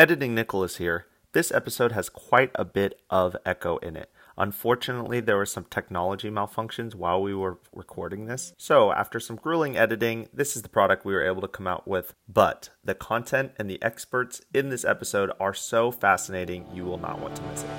Editing Nicholas here. This episode has quite a bit of echo in it. Unfortunately, there were some technology malfunctions while we were recording this. So, after some grueling editing, this is the product we were able to come out with. But the content and the experts in this episode are so fascinating, you will not want to miss it.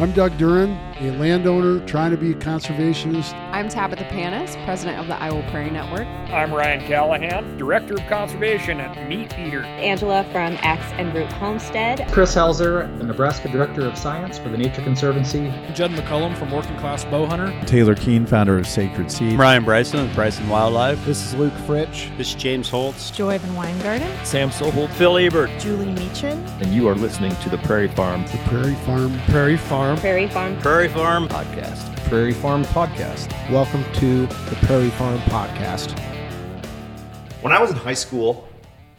I'm Doug Duran, a landowner trying to be a conservationist. I'm Tabitha Panas, president of the Iowa Prairie Network. I'm Ryan Callahan, director of conservation at Meat Eater. Angela from Axe and Root Homestead. Chris Helzer, the Nebraska Director of Science for the Nature Conservancy. Judd McCullum from Working Class Bowhunter. Taylor Keen, founder of Sacred Seed. Ryan Bryson with Bryson Wildlife. This is Luke Fritch. This is James Holtz. Joy Van Weingarten. Sam Soholt. Phil Ebert. Julie Meechin. And you are listening to The Prairie Farm. The Prairie Farm. Prairie Farm. Prairie Farm. Prairie Farm Podcast. Prairie Farm Podcast. Welcome to the Prairie Farm Podcast. When I was in high school,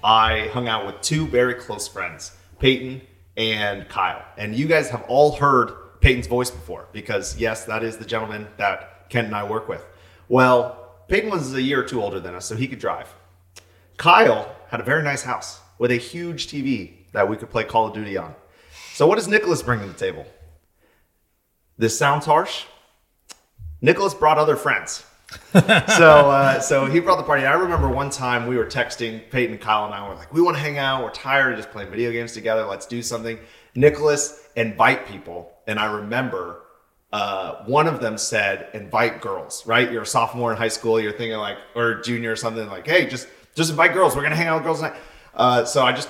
I hung out with two very close friends, Peyton and Kyle. And you guys have all heard Peyton's voice before because, yes, that is the gentleman that Kent and I work with. Well, Peyton was a year or two older than us, so he could drive. Kyle had a very nice house with a huge TV that we could play Call of Duty on. So, what does Nicholas bring to the table? This sounds harsh. Nicholas brought other friends. so uh, so he brought the party. I remember one time we were texting Peyton, and Kyle, and I were like, we want to hang out. We're tired of just playing video games together. Let's do something. Nicholas invite people, and I remember uh, one of them said, invite girls. Right? You're a sophomore in high school. You're thinking like, or junior or something like, hey, just just invite girls. We're gonna hang out with girls tonight. Uh, so I just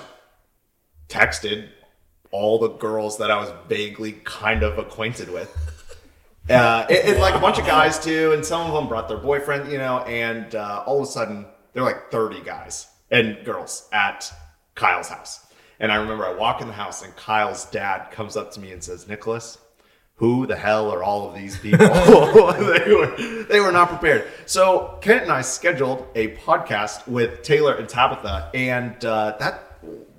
texted all the girls that I was vaguely kind of acquainted with. Uh, and, and, like a bunch of guys too, and some of them brought their boyfriend, you know, and uh, all of a sudden they're like 30 guys and girls at Kyle's house. And I remember I walk in the house and Kyle's dad comes up to me and says, Nicholas, who the hell are all of these people? they, were, they were not prepared. So Kent and I scheduled a podcast with Taylor and Tabitha, and uh, that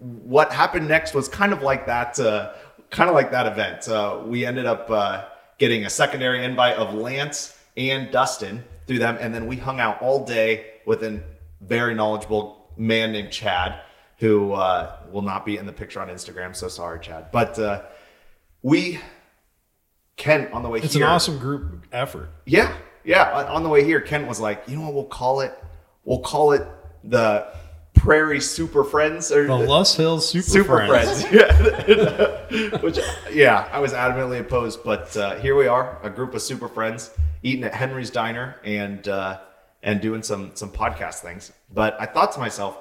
what happened next was kind of like that, uh, kind of like that event. Uh, we ended up uh, getting a secondary invite of Lance and Dustin through them, and then we hung out all day with a very knowledgeable man named Chad, who uh, will not be in the picture on Instagram. So sorry, Chad. But uh, we, Kent, on the way it's here, It's an awesome group effort. Yeah, yeah. On the way here, Kent was like, you know what? We'll call it. We'll call it the Prairie Super Friends or the Loess Hills Super, Super Friends. Friends. Yeah. Which, yeah, I was adamantly opposed, but uh, here we are, a group of super friends eating at Henry's Diner and uh, and doing some some podcast things. But I thought to myself,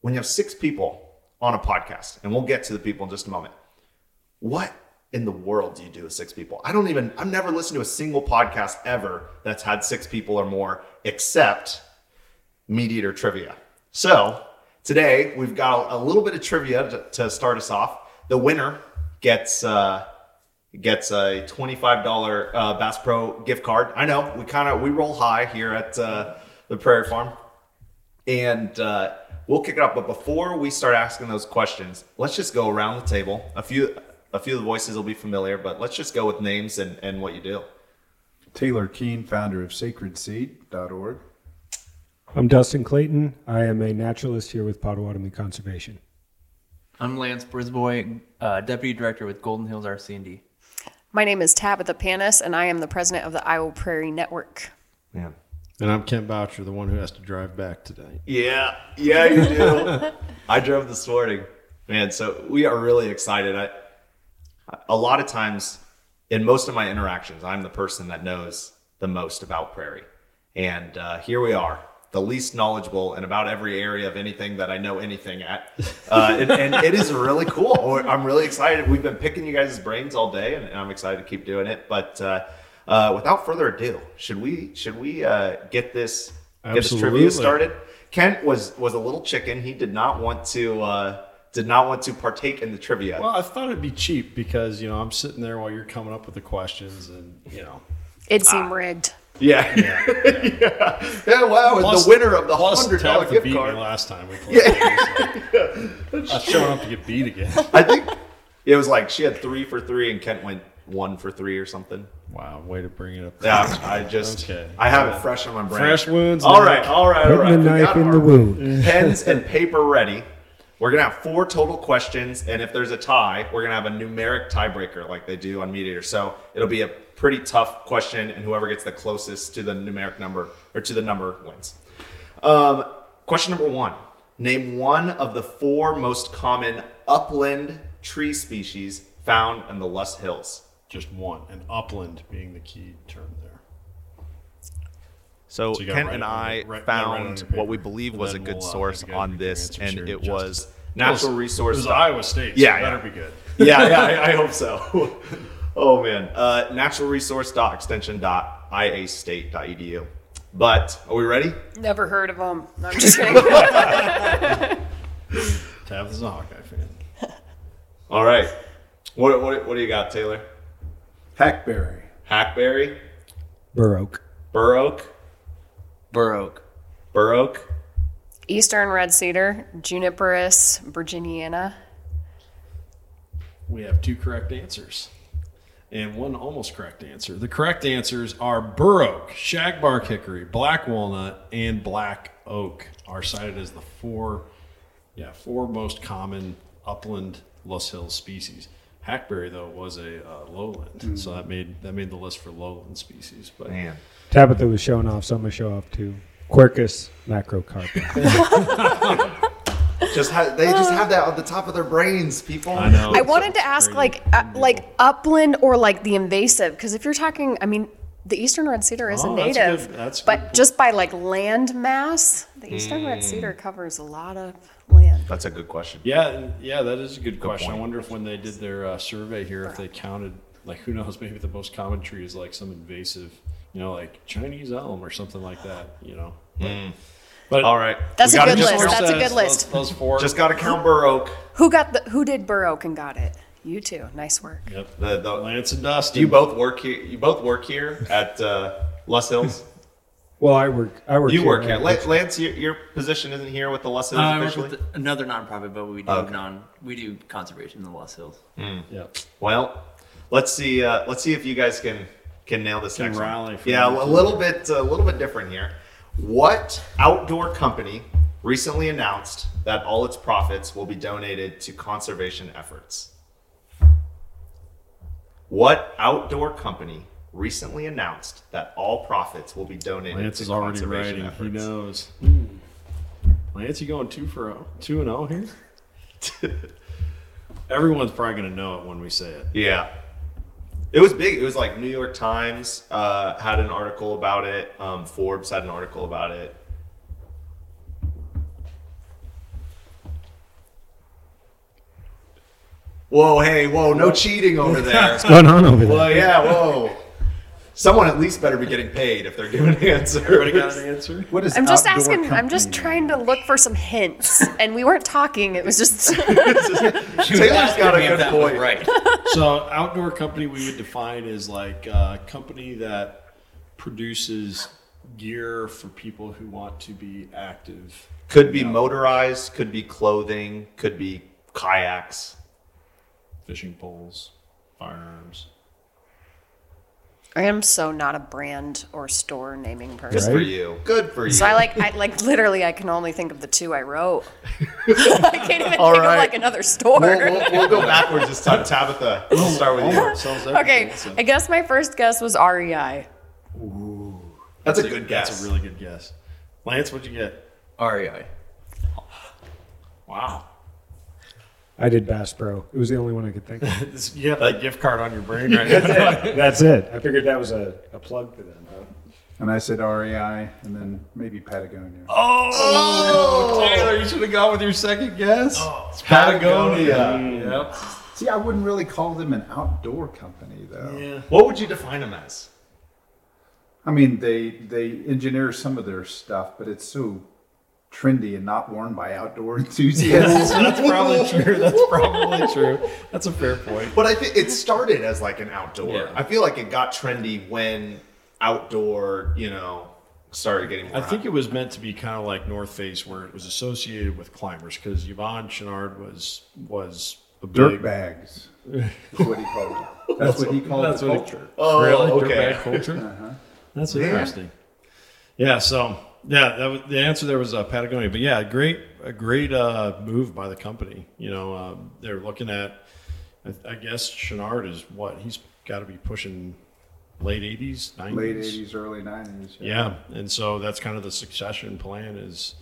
when you have six people on a podcast, and we'll get to the people in just a moment, what in the world do you do with six people? I don't even. I've never listened to a single podcast ever that's had six people or more, except Meat Eater Trivia. So today we've got a, little bit of trivia to, to start us off. The winner gets uh, gets a twenty five dollar uh, Bass Pro gift card. I know we kind of we roll high here at uh, the Prairie Farm, and uh, we'll kick it up. But before we start asking those questions, let's just go around the table. A few a few of the voices will be familiar, but let's just go with names and, and what you do. Taylor Keen, founder of SacredSeed.org. I'm Dustin Clayton. I am a naturalist here with Pottawattamie Conservation. I'm Lance Brisbois, uh, Deputy Director with Golden Hills RC&D. My name is Tabitha Panas, and I am the president of the Iowa Prairie Network. Yeah. And I'm Kent Boucher, the one who has to drive back today. Yeah, yeah, you do. I drove this morning, man. So we are really excited. I, a lot of times, in most of my interactions, I'm the person that knows the most about prairie, and uh, here we are the least knowledgeable in about every area of anything that I know anything at. Uh, and, and, it is really cool. I'm really excited. We've been picking you guys' brains all day, and, I'm excited to keep doing it. But uh, uh, without further ado, should we should we uh, get this get this trivia started? Kent was was a little chicken. He did not want to uh, did not want to partake in the trivia. Well, I thought it'd be cheap because you know I'm sitting there while you're coming up with the questions, and you know it seemed ah. rigged. Yeah. Yeah. yeah. yeah. Wow. Plus, the winner of the hundred dollar gift beat card. Me last time we played. Yeah. yeah. I showing up to get beat again. I think it was like she had three for three and Kent went one for three or something. Wow, way to bring it up. Yeah, I just okay. I have it fresh on my brain. Fresh wounds. All right, all right, all right. Putting the knife in the wound. Pens and paper ready. We're gonna have four total questions, and if there's a tie, we're gonna have a numeric tiebreaker like they do on Meat Eater. So it'll be a pretty tough question, and whoever gets the closest to the numeric number or to the number wins. Um, question number one: Name one of the four most common upland tree species found in the Loess Hills. Just one, and upland being the key term there. So, So you gotta Kent and I the- write- yeah, write it on found your what we believe was a good we'll, uh, source have on this, and it justice. was natural It was- resource. It was Iowa State. So Yeah, it yeah. better be good. yeah, yeah, I, I hope so. oh man, uh, natural resource dot extension dot iastate.edu. But are we ready? Never heard of them. No, I'm just kidding. Tabitha's a Hawkeye fan. All right. What what what do you got, Taylor? Hackberry. Hackberry, Bur Oak. Bur Oak, Bur Oak. Bur Oak. Eastern red cedar, Juniperus virginiana. We have two correct answers and one almost correct answer. The correct answers are bur oak, shagbark hickory, black walnut, and black oak are cited as the four, yeah, four most common upland Loess Hills species. Hackberry though was a uh, lowland, so that made that made the list for lowland species. But Man. Tabitha was showing off, so I'm going to show off too. Quercus macrocarpa. Just ha- they just have that on the top of their brains, people. I know I wanted to ask, like, uh, like upland or like the invasive, because if you're talking, I mean, the eastern red cedar is a Oh, that's native, good- that's but good just by like land mass, the eastern red cedar covers a lot of land. That's a good question. Yeah, yeah, that is a good, question. I wonder if when they did their uh, survey here, if they counted, like, who knows, maybe the most common tree is like some invasive, you know, like Chinese elm or something like that, you know. But, but All right. That's a gotta good just- list. That's a good list. Those, those four. Just got to count Bur Oak. Who got the? Who did Bur Oak and got it? You two. Nice work. yep. The, the, Lance and Dustin. do you both work here? You both work here at uh, Loess Hills. well, I work. I work. You work here, at- Lance. Your, your position isn't here with the Loess Hills Uh, I work officially. with another nonprofit, but we do Okay. non we do conservation in the Loess Hills. Yep. Well, let's see. Uh, let's see if you guys can can nail this Can next rally one. for Yeah, a little bit, a little bit different here. What outdoor company recently announced that all its profits will be donated to conservation efforts? What outdoor company recently announced that all profits will be donated Lance to is already conservation writing. efforts? He knows. Lance, you going two for oh, two and zero here? Everyone's probably going to know it when we say it. Yeah. It was big. It was like New York Times uh, had an article about it. Um, Forbes had an article about it. Whoa, hey, whoa, no cheating over there. What's going on over there? well, yeah, whoa. Someone at least better be getting paid if they're giving an answer. Everybody got an answer? What is I'm just outdoor asking. I'm just trying to look for some hints, and we weren't talking. It was just. Taylor's got a good point. Right. so outdoor company we would define as like a company that produces gear for people who want to be active. Could be motorized, could be clothing, could be kayaks. Fishing poles, firearms. I am so not a brand or store naming person. Good for you. Good for you. So I like, I like, literally, I can only think of the two I wrote. I can't even All think right. of like another store. We'll, we'll, we'll go backwards this time. Tabitha, oh, we'll start with you. Oh, okay, so- I guess my first guess was REI. That's a good guess. That's a really good guess. Lance, what'd you get? REI. Wow. I did Bass Pro. It was the only one I could think of. This, you have that gift card on your brain right now. That's it. I figured that was a, a plug for them. And I said REI and then maybe Patagonia. Oh, oh! Taylor, you should have gone with your second guess. Oh, it's Patagonia. Yep. See, I wouldn't really call them an outdoor company, though. Yeah. What would you define them as? I mean, they they engineer some of their stuff, but it's so trendy and not worn by outdoor enthusiasts. That's probably true. That's probably true. That's a fair point. But I think it started as like an outdoor. Yeah. I feel like it got trendy when outdoor, you know, started getting. More I think it was meant to be kind of like North Face, where it was associated with climbers, because Yvon Chouinard was was a Dirt big, bags. That's what he called it. That's what he called That's the what he- culture. Oh, really okay. dirtbag culture. Uh-huh. That's interesting. Yeah. So Yeah, that was, the answer there was uh, Patagonia. But yeah, great, a great uh, move by the company. You know, um, they're looking at, I, I guess Chouinard is what he's got to be pushing late eighties, nineties, Late eighties, early nineties. Yeah, and so that's kind of the succession plan is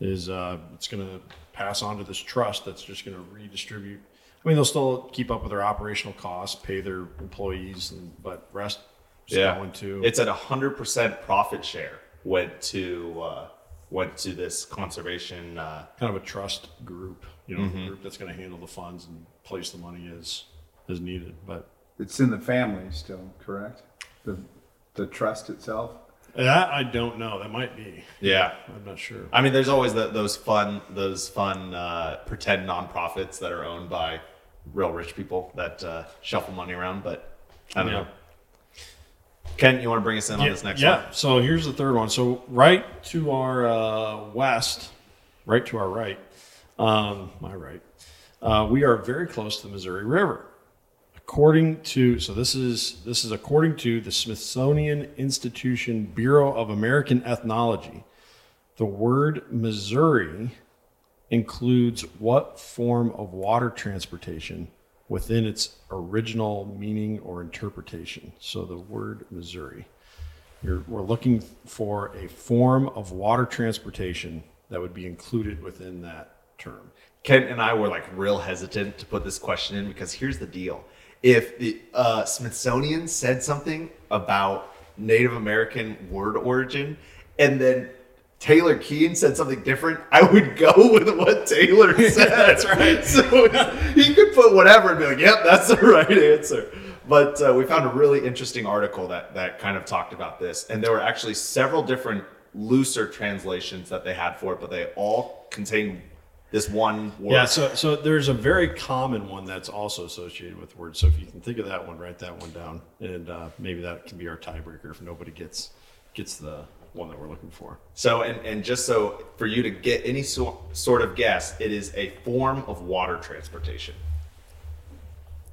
is uh, it's going to pass on to this trust that's just going to redistribute. I mean, they'll still keep up with their operational costs, pay their employees, and, but rest is going to It's at a hundred percent profit share went to uh, went to this conservation. Uh, kind of a trust group, you know, Mhm. a group that's going to handle the funds and place the money as as needed. But It's in the family still, correct? The, the trust itself? that I don't know. That might be. yeah, I'm not sure. I mean, there's always the, those fun those fun uh, pretend nonprofits that are owned by real rich people that uh, shuffle money around. But I don't Yeah. know. Ken, you want to bring us in on yeah, this next yeah. one? So here's the third one. So right to our uh, west, right to our right, um, my right, uh, we are very close to the Missouri River. According to so this is this is according to the Smithsonian Institution Bureau of American Ethnology. The word Missouri includes what form of water transportation within its original meaning or interpretation. So the word Missouri. You're, we're looking for a form of water transportation that would be included within that term. Ken and I were like real hesitant to put this question in because here's the deal: if the uh, Smithsonian said something about Native American word origin, and then Taylor Keen said something different, I would go with what Taylor said. That's right. So he could put whatever and be like, "Yep, that's the right answer." But uh, we found a really interesting article that that kind of talked about this, and there were actually several different looser translations that they had for it, but they all contain this one word. Yeah, so so there's a very common one that's also associated with words. So if you can think of that one, write that one down, and uh, maybe that can be our tiebreaker if nobody gets gets the one that we're looking for. So, and, and just so for you to get any so, sort of guess, it is a form of water transportation.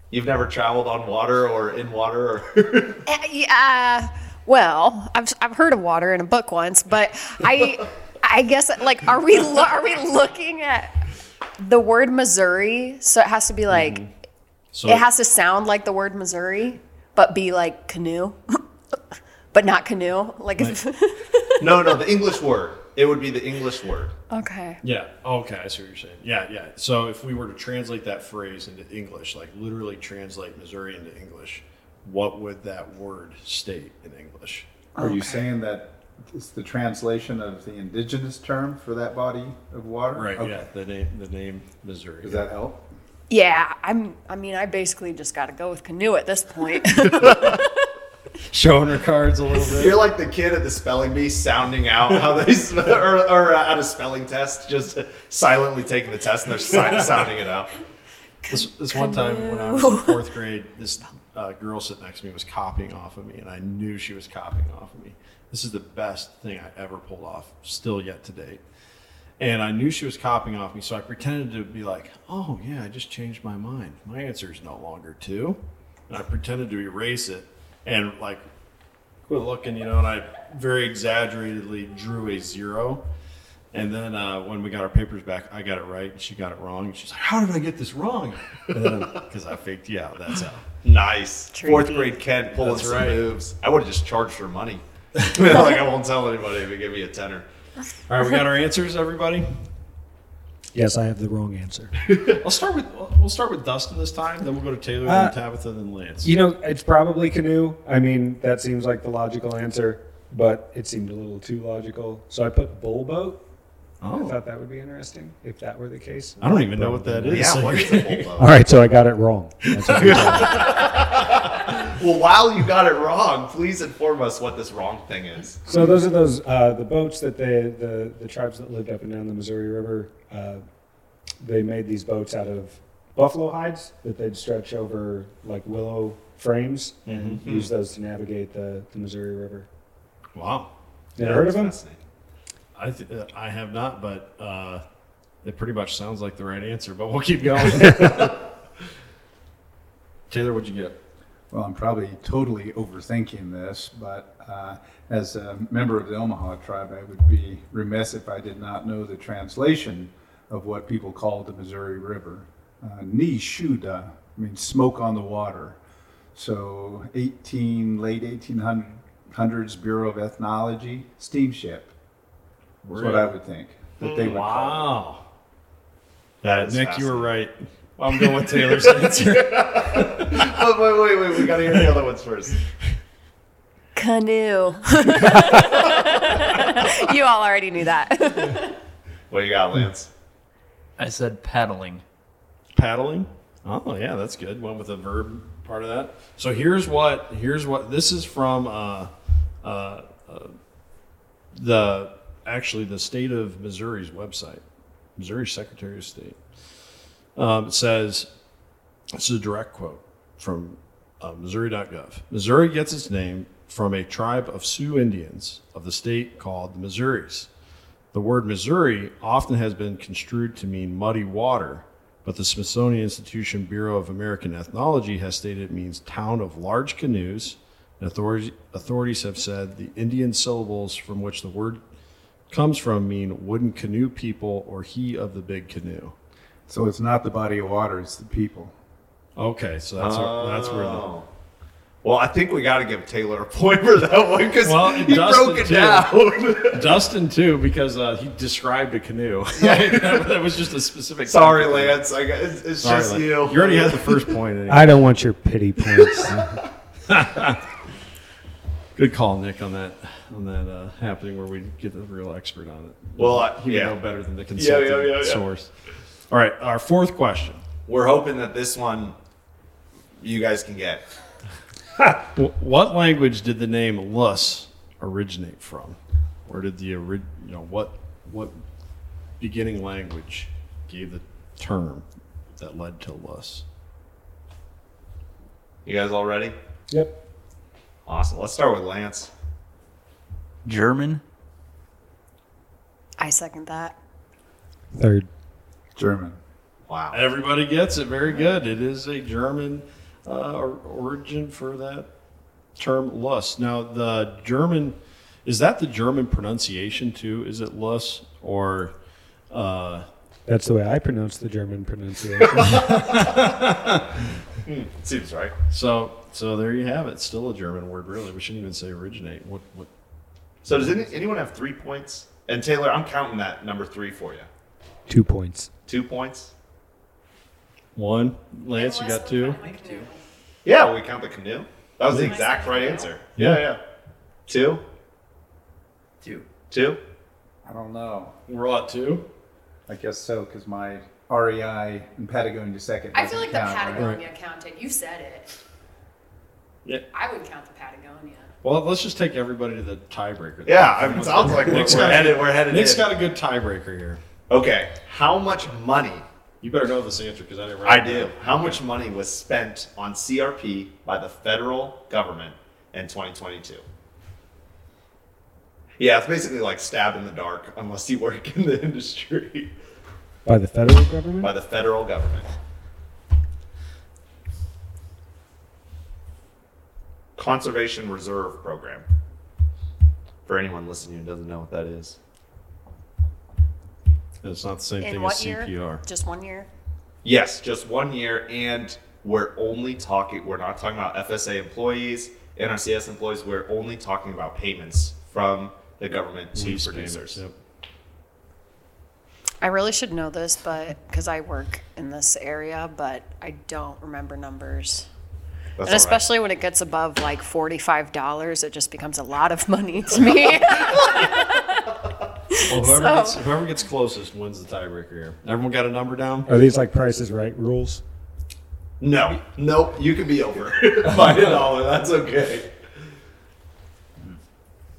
You've never traveled on water or in water or Uh, yeah. Well, I've I've heard of water in a book once, but I I guess like are we lo- are we looking at the word Missouri? So it has to be like So it has to sound like the word Missouri, but be like canoe, but not canoe. Like if, no, no, the English word. It would be the English word. okay. Yeah. Okay. I see what you're saying. Yeah. Yeah. So if we were to translate that phrase into English, like literally translate Missouri into English, what would that word state in English? Are you saying that it's the translation of the indigenous term for that body of water? Right. Okay. Yeah. The name. The name Missouri. Does that help? Yeah, I'm. I mean, I basically just got to go with canoe at this point. Showing her cards a little bit. You're like the kid at the spelling bee sounding out how they sp- or, or at a spelling test, just silently taking the test and they're si- sounding it out. This, this one time when I was in fourth grade, this uh, girl sitting next to me was copying off of me, and I knew she was copying off of me. This is the best thing I ever pulled off, still yet to date. And I knew she was copying off me, so I pretended to be like, "Oh yeah, I just changed my mind. My answer is no longer two." And I pretended to erase it, and like quit looking, you know. And I very exaggeratedly drew a zero. And then uh, when we got our papers back, I got it right, and she got it wrong. And she's like, "How did I get this wrong?" Because I faked you out. That's how. Nice. Tricky. Fourth grade Ken pulling That's some right. moves. I would have just charged her money. like I won't tell anybody if you give me a tenner. All right, we got our answers, everybody. Yes, I have the wrong answer. I'll start with we'll start with Dustin this time. Then we'll go to Taylor, Uh, then Tabitha, then Lance. You know, it's probably canoe. I mean, that seems like the logical answer, but it seemed a little too logical. So I put bull boat. Oh. I thought that would be interesting if that were the case. I don't even know what that is. Yeah, So what you're- is a bullboat? All right, so I got it wrong. That's what you're saying. Well, while you got it wrong, please inform us what this wrong thing is. So those are those uh, the boats that they the the tribes that lived up and down the Missouri River. Uh, they made these boats out of buffalo hides that they'd stretch over like willow frames and Mhm. use those to navigate the, the Missouri River. Wow, You ever heard of them? I th- uh, I have not, but uh, it pretty much sounds like the right answer. But we'll keep going. Taylor, what'd you get? Well, I'm probably totally overthinking this, but uh, as a member of the Omaha tribe, I would be remiss if I did not know the translation of what people call the Missouri River. Uh, Ni Shuda means smoke on the water. So 18, late 1800s Bureau of Ethnology, steamship. That's what I would think that they would call Wow. That is Nick, you were right. I'm going with Taylor's answer. wait, wait, wait, wait. We got to hear the other ones first. Canoe. you all already knew that. What you got, Lance? I said paddling. Paddling. Oh yeah, that's good. Went with the verb part of that. So here's what here's what this is from uh, uh, uh, the actually the state of Missouri's website, Missouri Secretary of State. Um, it says this is a direct quote from uh, Missouri.gov. Missouri gets its name from a tribe of Sioux Indians of the state called the Missouris. The word Missouri often has been construed to mean muddy water, but the Smithsonian Institution Bureau of American Ethnology has stated it means town of large canoes. And authorities, authorities have said the Indian syllables from which the word comes from mean wooden canoe people or he of the big canoe. So it's not the body of water; it's the people. Okay, so that's that's where the Oh. Well, I think we got to give Taylor a point for that one because well, and he Dustin broke it too. down. Dustin too, because uh, he described a canoe. that, that was just a specific. Sorry, type of canoe. Lance. I got, it's, it's Sorry, just Lance. you. You already had the first point. Anyway. I don't want your pity points. Good call, Nick, on that on that uh, happening where we get the real expert on it. Well, I- he would yeah. know better than the Yeah, consulting yeah, yeah, yeah. source. All right, our fourth question. We're hoping that this one you guys can get. What language did the name Loess originate from? Where did the ori- you know what what beginning language gave the term that led to Loess? You guys all ready? Yep. Awesome. Let's start with Lance. German. I second that. Third. German. Wow. Everybody gets it. Very good. It is a German uh, origin for that term Lust. Now, the German is that the German pronunciation too? Is it Lust or? Uh, That's the way I pronounce the German pronunciation. Seems right. so, so there you have it. Still a German word, really. We shouldn't even say originate. What? What? So does any, anyone have three points? And Taylor, I'm counting that number three for you. Two points. Two points. One. Lance, you got two. Yeah, we count the canoe. That was the exact right answer. Yeah, yeah. Two. Two. Two. I don't know. We're all at two. I guess so because my REI in Patagonia second. I feel like the doesn't count, right? Patagonia counted. You said it. Yeah. I would count the Patagonia. Well, let's just take everybody to the tiebreaker. Yeah, I mean, it sounds like we're- Nick's we're got- headed- we're headed Nick's in. got a good tiebreaker here. Okay. How much money? You better know this answer because I didn't. I write it do. How much money was spent on CRP by the federal government in 2022? Yeah, it's basically like stab in the dark unless you work in the industry. By the federal government? By the federal government. Conservation Reserve Program. For anyone listening who doesn't know what that is. It's not the same In thing what as year? CPR. Just one year. Yes, just one year, and we're only talking. We're not talking about FSA employees, NRCS employees. We're only talking about payments from the government to Lease producers. payments, I really should know this, but because I work in this area, but I don't remember numbers. That's and all right. especially when it gets above like forty-five dollars, it just becomes a lot of money to me. Well, whoever, So- gets, whoever gets closest wins the tiebreaker here. Everyone got a number down? Are these like prices right rules? No, nope. You can be over by a dollar. That's okay.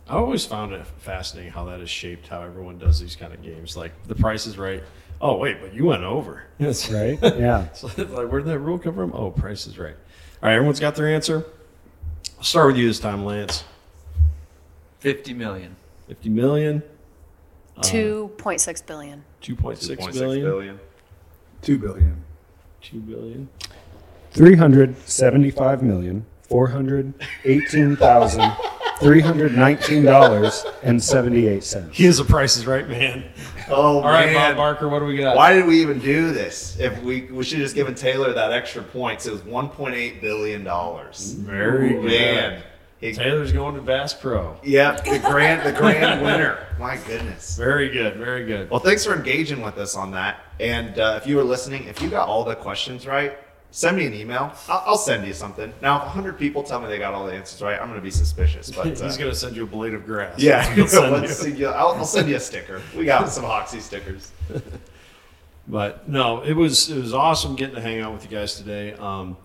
I always found it fascinating how that has shaped how everyone does these kind of games. Like the price is right. Oh wait, but you went over. That's Right? Yeah. so like where did that rule come from? Oh, price is right. All right, everyone's got their answer. I'll start with you this time, Lance. Fifty million. Fifty million. Two point six billion. Two point six 2.6 billion. billion. Two billion. Two billion. Three hundred seventy-five million four hundred eighteen thousand three hundred nineteen dollars and seventy eight cents. He is a Price is Right man. Oh, All right, man. Bob Barker, what do we got? Why did we even do this? If we we should have just given Taylor that extra points. It was 1.8 billion dollars. Very good. man. He- Taylor's going to Bass Pro. Yep, the grand the grand winner. My goodness. Very good, very good. Well, thanks for engaging with us on that. And uh, if you were listening, if you got all the questions right, send me an email. I'll, I'll send you something. Now, if 100 people tell me they got all the answers right, I'm going to be suspicious. But uh, He's going to send you a blade of grass. yeah, That's he'll send let's you- I'll, I'll send you a sticker. We got some Hoxie stickers. But no, it was it was awesome getting to hang out with you guys today. Um,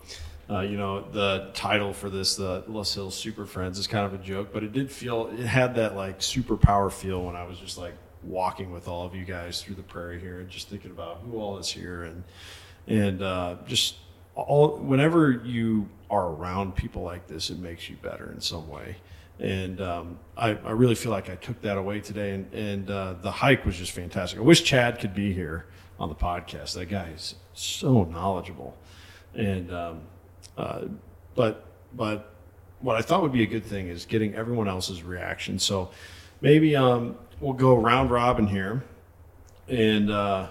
uh, you know, the title for this, the Loess Hills Super Friends, is kind of a joke, but it did feel it had that like superpower feel when I was just like walking with all of you guys through the prairie here and just thinking about who all is here and and uh, just all whenever you are around people like this, it makes you better in some way. And um, I, I really feel like I took that away today. And, and uh, the hike was just fantastic. I wish Chad could be here on the podcast. That guy is so knowledgeable. And um, uh, but but what I thought would be a good thing is getting everyone else's reaction. So maybe um, we'll go round robin here, and uh,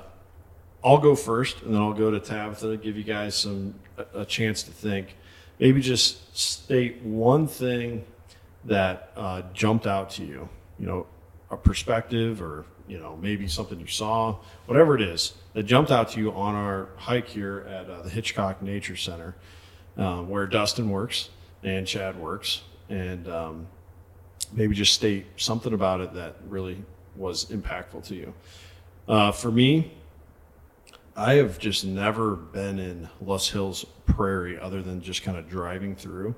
I'll go first, and then I'll go to Tabitha, to give you guys some a, a chance to think. Maybe just state one thing that uh, jumped out to you. You know, a perspective, or you know, maybe something you saw, whatever it is that jumped out to you on our hike here at uh, the Hitchcock Nature Center, um, where Dustin works and Chad works, and um, maybe just state something about it that really was impactful to you. Uh, for me, I have just never been in Loess Hills Prairie other than just kind of driving through.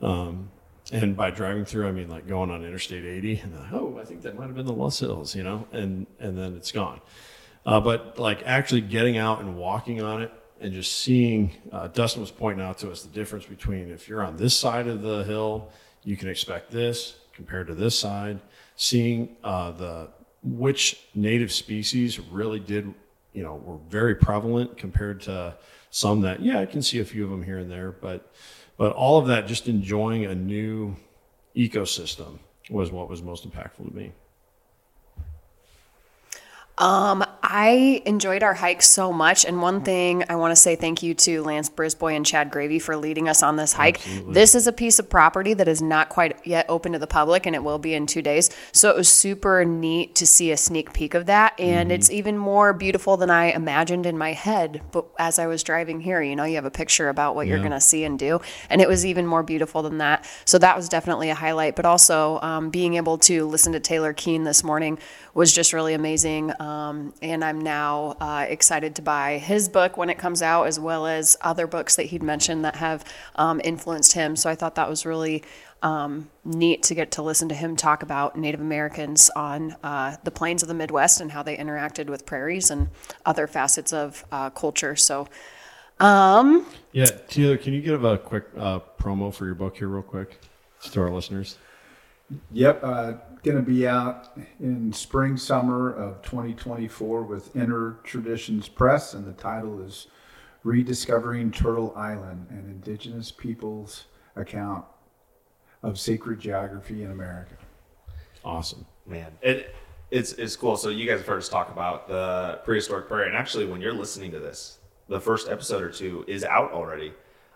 Um, and by driving through, I mean like going on Interstate 80 and like, oh, I think that might have been the Loess Hills, you know, and and then it's gone. Uh, but like actually getting out and walking on it and just seeing, uh, Dustin was pointing out to us the difference between if you're on this side of the hill, you can expect this compared to this side. Seeing uh, the which native species really did, you know, were very prevalent compared to some that, yeah, I can see a few of them here and there, but but all of that, just enjoying a new ecosystem was what was most impactful to me. Um, I enjoyed our hike so much, and one thing I want to say thank you to Lance Brisbois and Chad Graeve for leading us on this hike. Absolutely. This is a piece of property that is not quite yet open to the public, and it will be in two days. So it was super neat to see a sneak peek of that, and it's even more beautiful than I imagined in my head. But as I was driving here, you know, you have a picture about what you're going to see and do, and it was even more beautiful than that. So that was definitely a highlight. But also um, being able to listen to Taylor Keen this morning was just really amazing. Um, and I'm now uh, excited to buy his book when it comes out, as well as other books that he'd mentioned that have um, influenced him. So I thought that was really um, neat to get to listen to him talk about Native Americans on uh, the plains of the Midwest and how they interacted with prairies and other facets of uh, culture. So, um, Yeah, Taylor, can you give a quick uh, promo for your book here, real quick, to our listeners? Yep, uh, going to be out in spring, summer of 2024 with Inner Traditions Press, and the title is Rediscovering Turtle Island, an Indigenous Peoples Account of Sacred Geography in America. Awesome. Man, it it's it's cool. So you guys have heard us talk about the prehistoric prairie, and actually, when you're listening to this, the first episode or two is out already.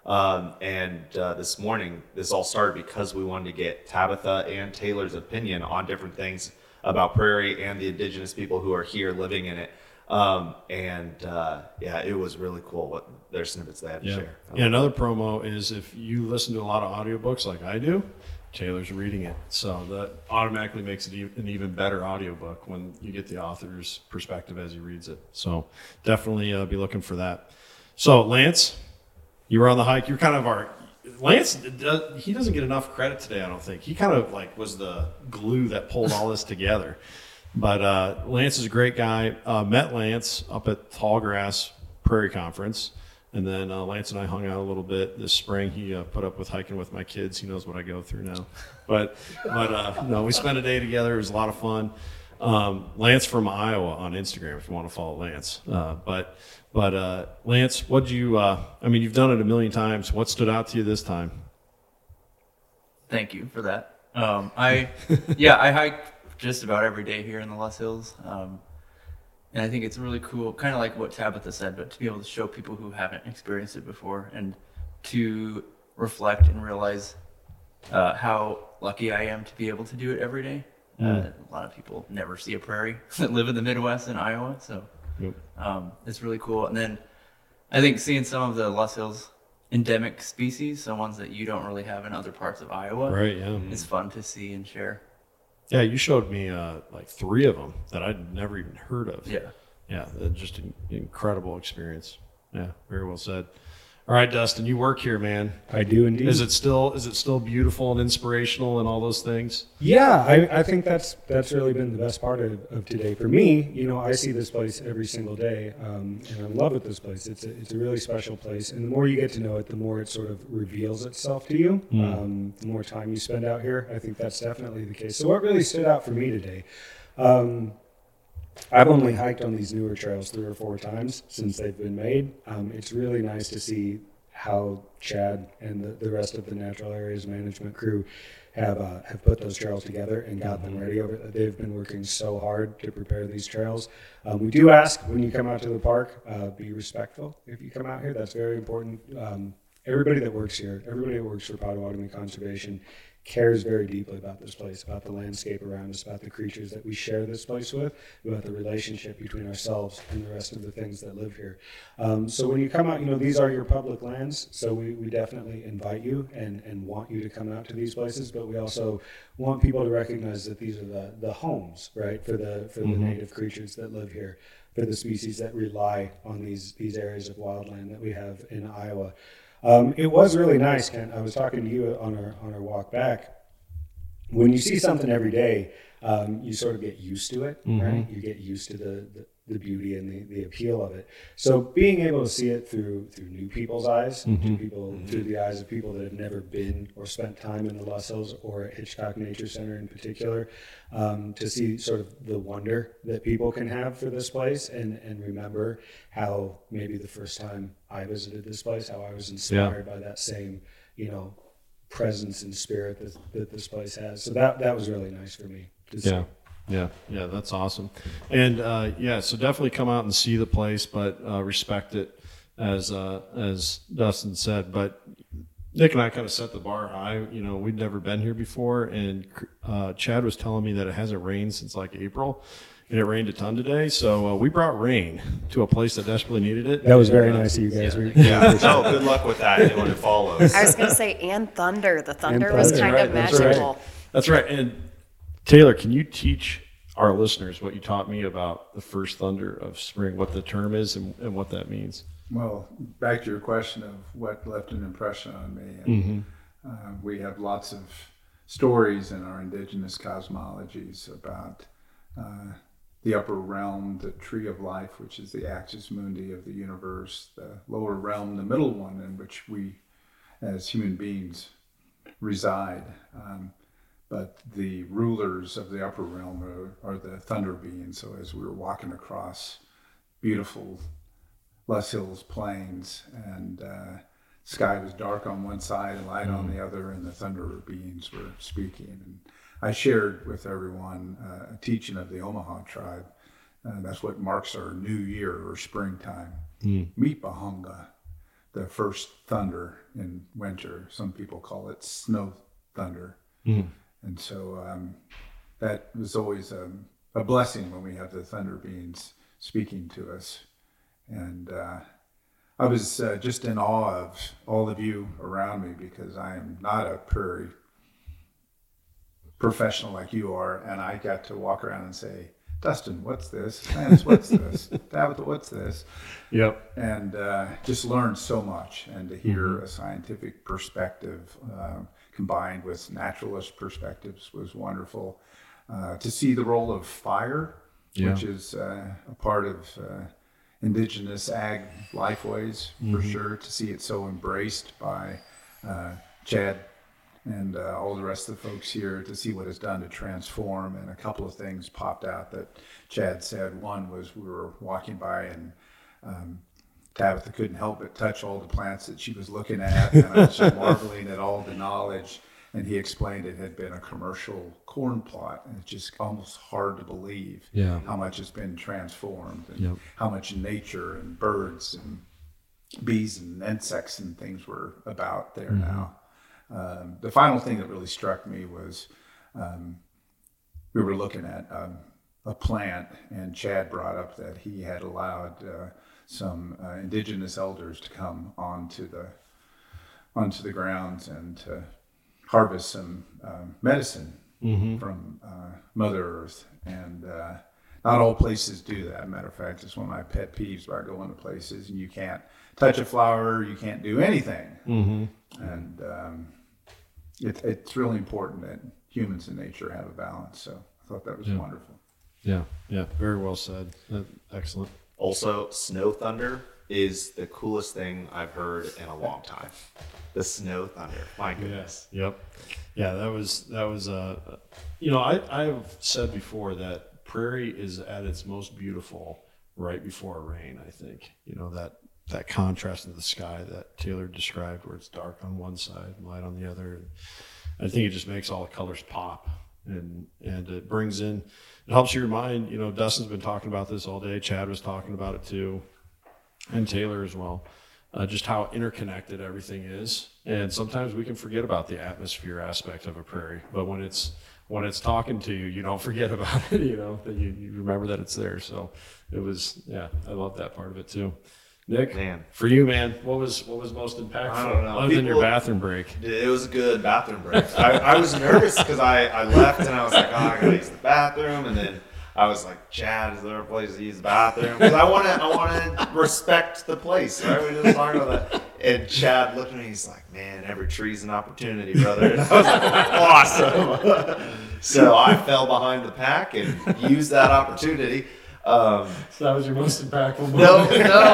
Um, and uh, this morning, this all started because we wanted to get Tabitha and Taylor's opinion on different things about prairie and the indigenous people who are here living in it. Um, and uh, yeah, it was really cool what their snippets they had to Yeah. share. yeah. Another promo is if you listen to a lot of audiobooks like I do, Taylor's reading it. So that automatically makes it an even better audiobook when you get the author's perspective as he reads it. So definitely uh, be looking for that. So, Lance, you were on the hike. You're kind of our. Lance, does, he doesn't get enough credit today, I don't think. He kind of like was the glue that pulled all this together. But uh, Lance is a great guy. Uh, met Lance up at Tallgrass Prairie Conference. And then uh, Lance and I hung out a little bit this spring. He uh, put up with hiking with my kids. He knows what I go through now. But but uh, no, we spent a day together. It was a lot of fun. Um, Lance from Iowa on Instagram if you want to follow Lance. Uh, but but uh, Lance, what you? Uh, I mean, you've done it a million times. What stood out to you this time? Thank you for that. Um, I, yeah, I hike just about every day here in the Loess Hills. Um, and I think it's really cool, kind of like what Tabitha said, but to be able to show people who haven't experienced it before and to reflect and realize uh, how lucky I am to be able to do it every day. Uh, Mm. a lot of people never see a prairie that live in the Midwest in Iowa, so Yep. um, it's really cool. And then I think seeing some of the Loess Hills endemic species, so ones that you don't really have in other parts of Iowa, Right, yeah. it's fun to see and share. Yeah, you showed me uh, like three of them that I'd never even heard of. Yeah. Yeah, just an incredible experience. Yeah, very well said. All right, Dustin, you work here, man. I do indeed. Is it still is it still beautiful and inspirational and all those things? Yeah, I, I think that's that's really been the best part of, of today for me. You know, I see this place every single day, um, and I'm in love with this place. It's a, it's a really special place, and the more you get to know it, the more it sort of reveals itself to you. Mm. Um, the more time you spend out here, I think that's definitely the case. So, what really stood out for me today? Um, I've only hiked on these newer trails three or four times since they've been made. Um, it's really nice to see how Chad and the, the rest of the natural areas management crew have uh, have put those trails together and got them ready. Over they've been working so hard to prepare these trails. Um, we do ask when you come out to the park, uh, be respectful if you come out here. That's very important. Um, everybody that works here, everybody that works for Pottawattamie Conservation, cares very deeply about this place, about the landscape around us, about the creatures that we share this place with, about the relationship between ourselves and the rest of the things that live here. Um, so when you come out, you know, these are your public lands, so we, we definitely invite you and, and want you to come out to these places, but we also want people to recognize that these are the, the homes, right, for the, for the Mhm. native creatures that live here, for the species that rely on these, these areas of wildland that we have in Iowa. Um, it was really nice, Kent. I was talking to you on our on our walk back. When you see something every day, um, you sort of get used to it, Mhm. right? You get used to the, the, the beauty and the, the appeal of it. So being able to see it through through new people's eyes, Mhm. through people through the eyes of people that have never been or spent time in the Loess Hills or at Hitchcock Nature Center in particular, um, to see sort of the wonder that people can have for this place and and remember how maybe the first time I visited this place, how I was inspired by that same, you know, presence and spirit that, that this place has. So that that was really nice for me. to see. Yeah, yeah, yeah. That's awesome. And uh, yeah, so definitely come out and see the place, but uh, respect it, as uh, as Dustin said. But Nick and I kind of set the bar high. You know, we'd never been here before, and uh, Chad was telling me that it hasn't rained since like April. And it rained a ton today, so uh, we brought rain to a place that desperately needed it. That was very uh, nice of you guys. We- Yeah, no, good luck with that. Anyone who follows. I was going to say, and thunder. The thunder was kind right, of that's right. magical. That's right. And Taylor, can you teach our listeners what you taught me about the first thunder of spring, what the term is and, and what that means? Well, back to your question of what left an impression on me. And, uh, we have lots of stories in our indigenous cosmologies about uh, the upper realm, the tree of life, which is the axis mundi of the universe, the lower realm, the middle one, in which we as human beings reside. Um, but the rulers of the upper realm are, are the thunder beings. So as we were walking across beautiful Loess Hills plains, and uh, sky was dark on one side and light on the other, and the thunder beings were speaking. And I shared with everyone uh, a teaching of the Omaha tribe. Uh, that's what marks our new year or springtime. Mm. Meet Bahunga, the first thunder in winter. Some people call it snow thunder. Mm. And so um, that was always um, a blessing when we have the thunder beings speaking to us. And uh, I was uh, just in awe of all of you around me because I am not a prairie professional like you are. And I got to walk around and say, Dustin, what's this? Lance, what's this? Tabitha, what's this? Yep. And uh, just learned so much. And to hear a scientific perspective uh, combined with naturalist perspectives was wonderful. Uh, to see the role of fire, Yeah. which is uh, a part of uh, indigenous ag lifeways for Mhm. sure, to see it so embraced by uh, Chad and uh, all the rest of the folks here to see what it's done to transform. And a couple of things popped out that Chad said. One was we were walking by and um, Tabitha couldn't help but touch all the plants that she was looking at, and I was just marveling at all the knowledge and he explained it had been a commercial corn plot, and it's just almost hard to believe Yeah. how much it's been transformed and Yep. how much nature and birds and bees and insects and things were about there Mhm. now. Um, the final thing that really struck me was um, we were looking at um, a plant, and Chad brought up that he had allowed uh, some uh, indigenous elders to come onto the onto the grounds and to harvest some um, medicine Mhm. from uh, Mother Earth. And uh, not all places do that. Matter of fact, it's one of my pet peeves about going to places and you can't touch a flower, you can't do anything. Mhm. And um, it, it's really important that humans and nature have a balance. So I thought that was Yeah. wonderful. Yeah, yeah, very well said. Uh, excellent. Also, snow thunder is the coolest thing I've heard in a long time. The snow thunder. My goodness. Yep. Yeah, that was that was uh you know, I I've said before that prairie is at its most beautiful right before rain, I think. You know, that that contrast in the sky that Taylor described where it's dark on one side and light on the other. And I think it just makes all the colors pop and and it brings in it helps your mind, you know, Dustin's been talking about this all day, Chad was talking about it too and Taylor as well, uh, just how interconnected everything is. And sometimes we can forget about the atmosphere aspect of a prairie, but when it's when it's talking to you, you don't forget about it. You know that you, you remember that it's there. So it was, yeah, I love that part of it too. Nick, Man. for you, man, what was what was most impactful? I don't know. Other than your bathroom break. It was a good bathroom break. I, I was nervous because I, I left and I was like, oh, I gotta use the bathroom, and then I was like, Chad, is there a place to use the bathroom? Because I want to I want to respect the place. Right? We just talking about that. And Chad looked at me. He's like, man, every tree's an opportunity, brother. And I was like, awesome. so I fell behind the pack and used that opportunity. Um, So that was your most impactful. no, moment. no,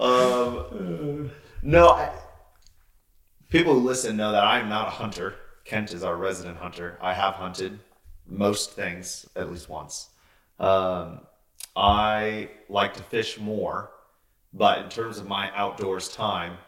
no. um, no, I, people who listen know that I'm not a hunter. Kent is our resident hunter. I have hunted most things at least once. Um, I like to fish more, but in terms of my outdoors time,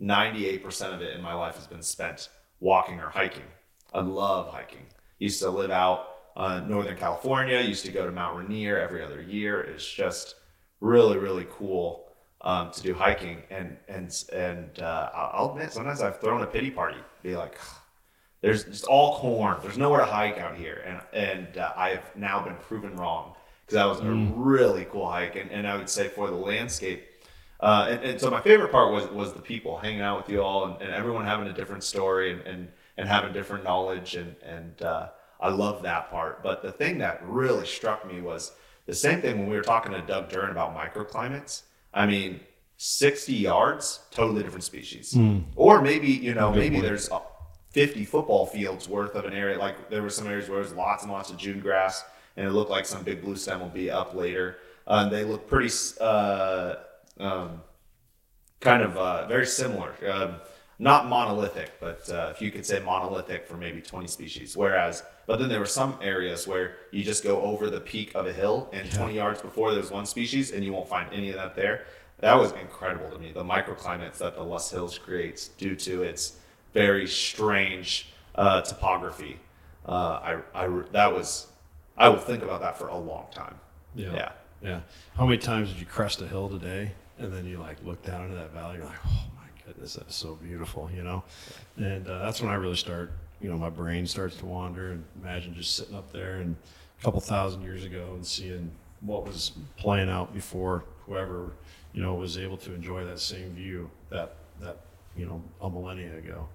98% of it in my life has been spent walking or hiking. I love hiking. Used to live out uh, Northern California. Used to go to Mount Rainier every other year. It's just really, really cool um, to do hiking. And and and uh, I'll admit, sometimes I've thrown a pity party. Be like, there's just all corn. There's nowhere to hike out here, and and uh, I've now been proven wrong because that was Mm. a really cool hike. And, and I would say for the landscape. Uh, and, and so my favorite part was was the people hanging out with you all and, and everyone having a different story and, and, and having different knowledge and and uh, I love that part. But the thing that really struck me was the same thing when we were talking to Doug Dern about microclimates. I mean, 60 yards, totally different species. Mm. Or maybe, you know, maybe point. there's uh, 50 football fields worth of an area. Like there were some areas where there's lots and lots of June grass, and it looked like some big blue stem will be up later. Uh, they look pretty, uh, um, kind of uh, very similar. Not monolithic, but uh, if you could say monolithic for maybe 20 species. Whereas, but then there were some areas where you just go over the peak of a hill, and 20 yards before there's one species, and you won't find any of that there. That was incredible to me. The microclimates that the Loess Hills creates due to its very strange uh, topography. Uh, I, I, that was, I will think about that for a long time. Yeah. Yeah. Yeah. How many times did you crest a hill today and then you like look down into that valley? You're like, oh goodness, so beautiful, you know? And uh, that's when I really start, you know, my brain starts to wander and imagine just sitting up there and a couple thousand years ago and seeing what was playing out before whoever, you know, was able to enjoy that same view that, that, you know, a millennia ago.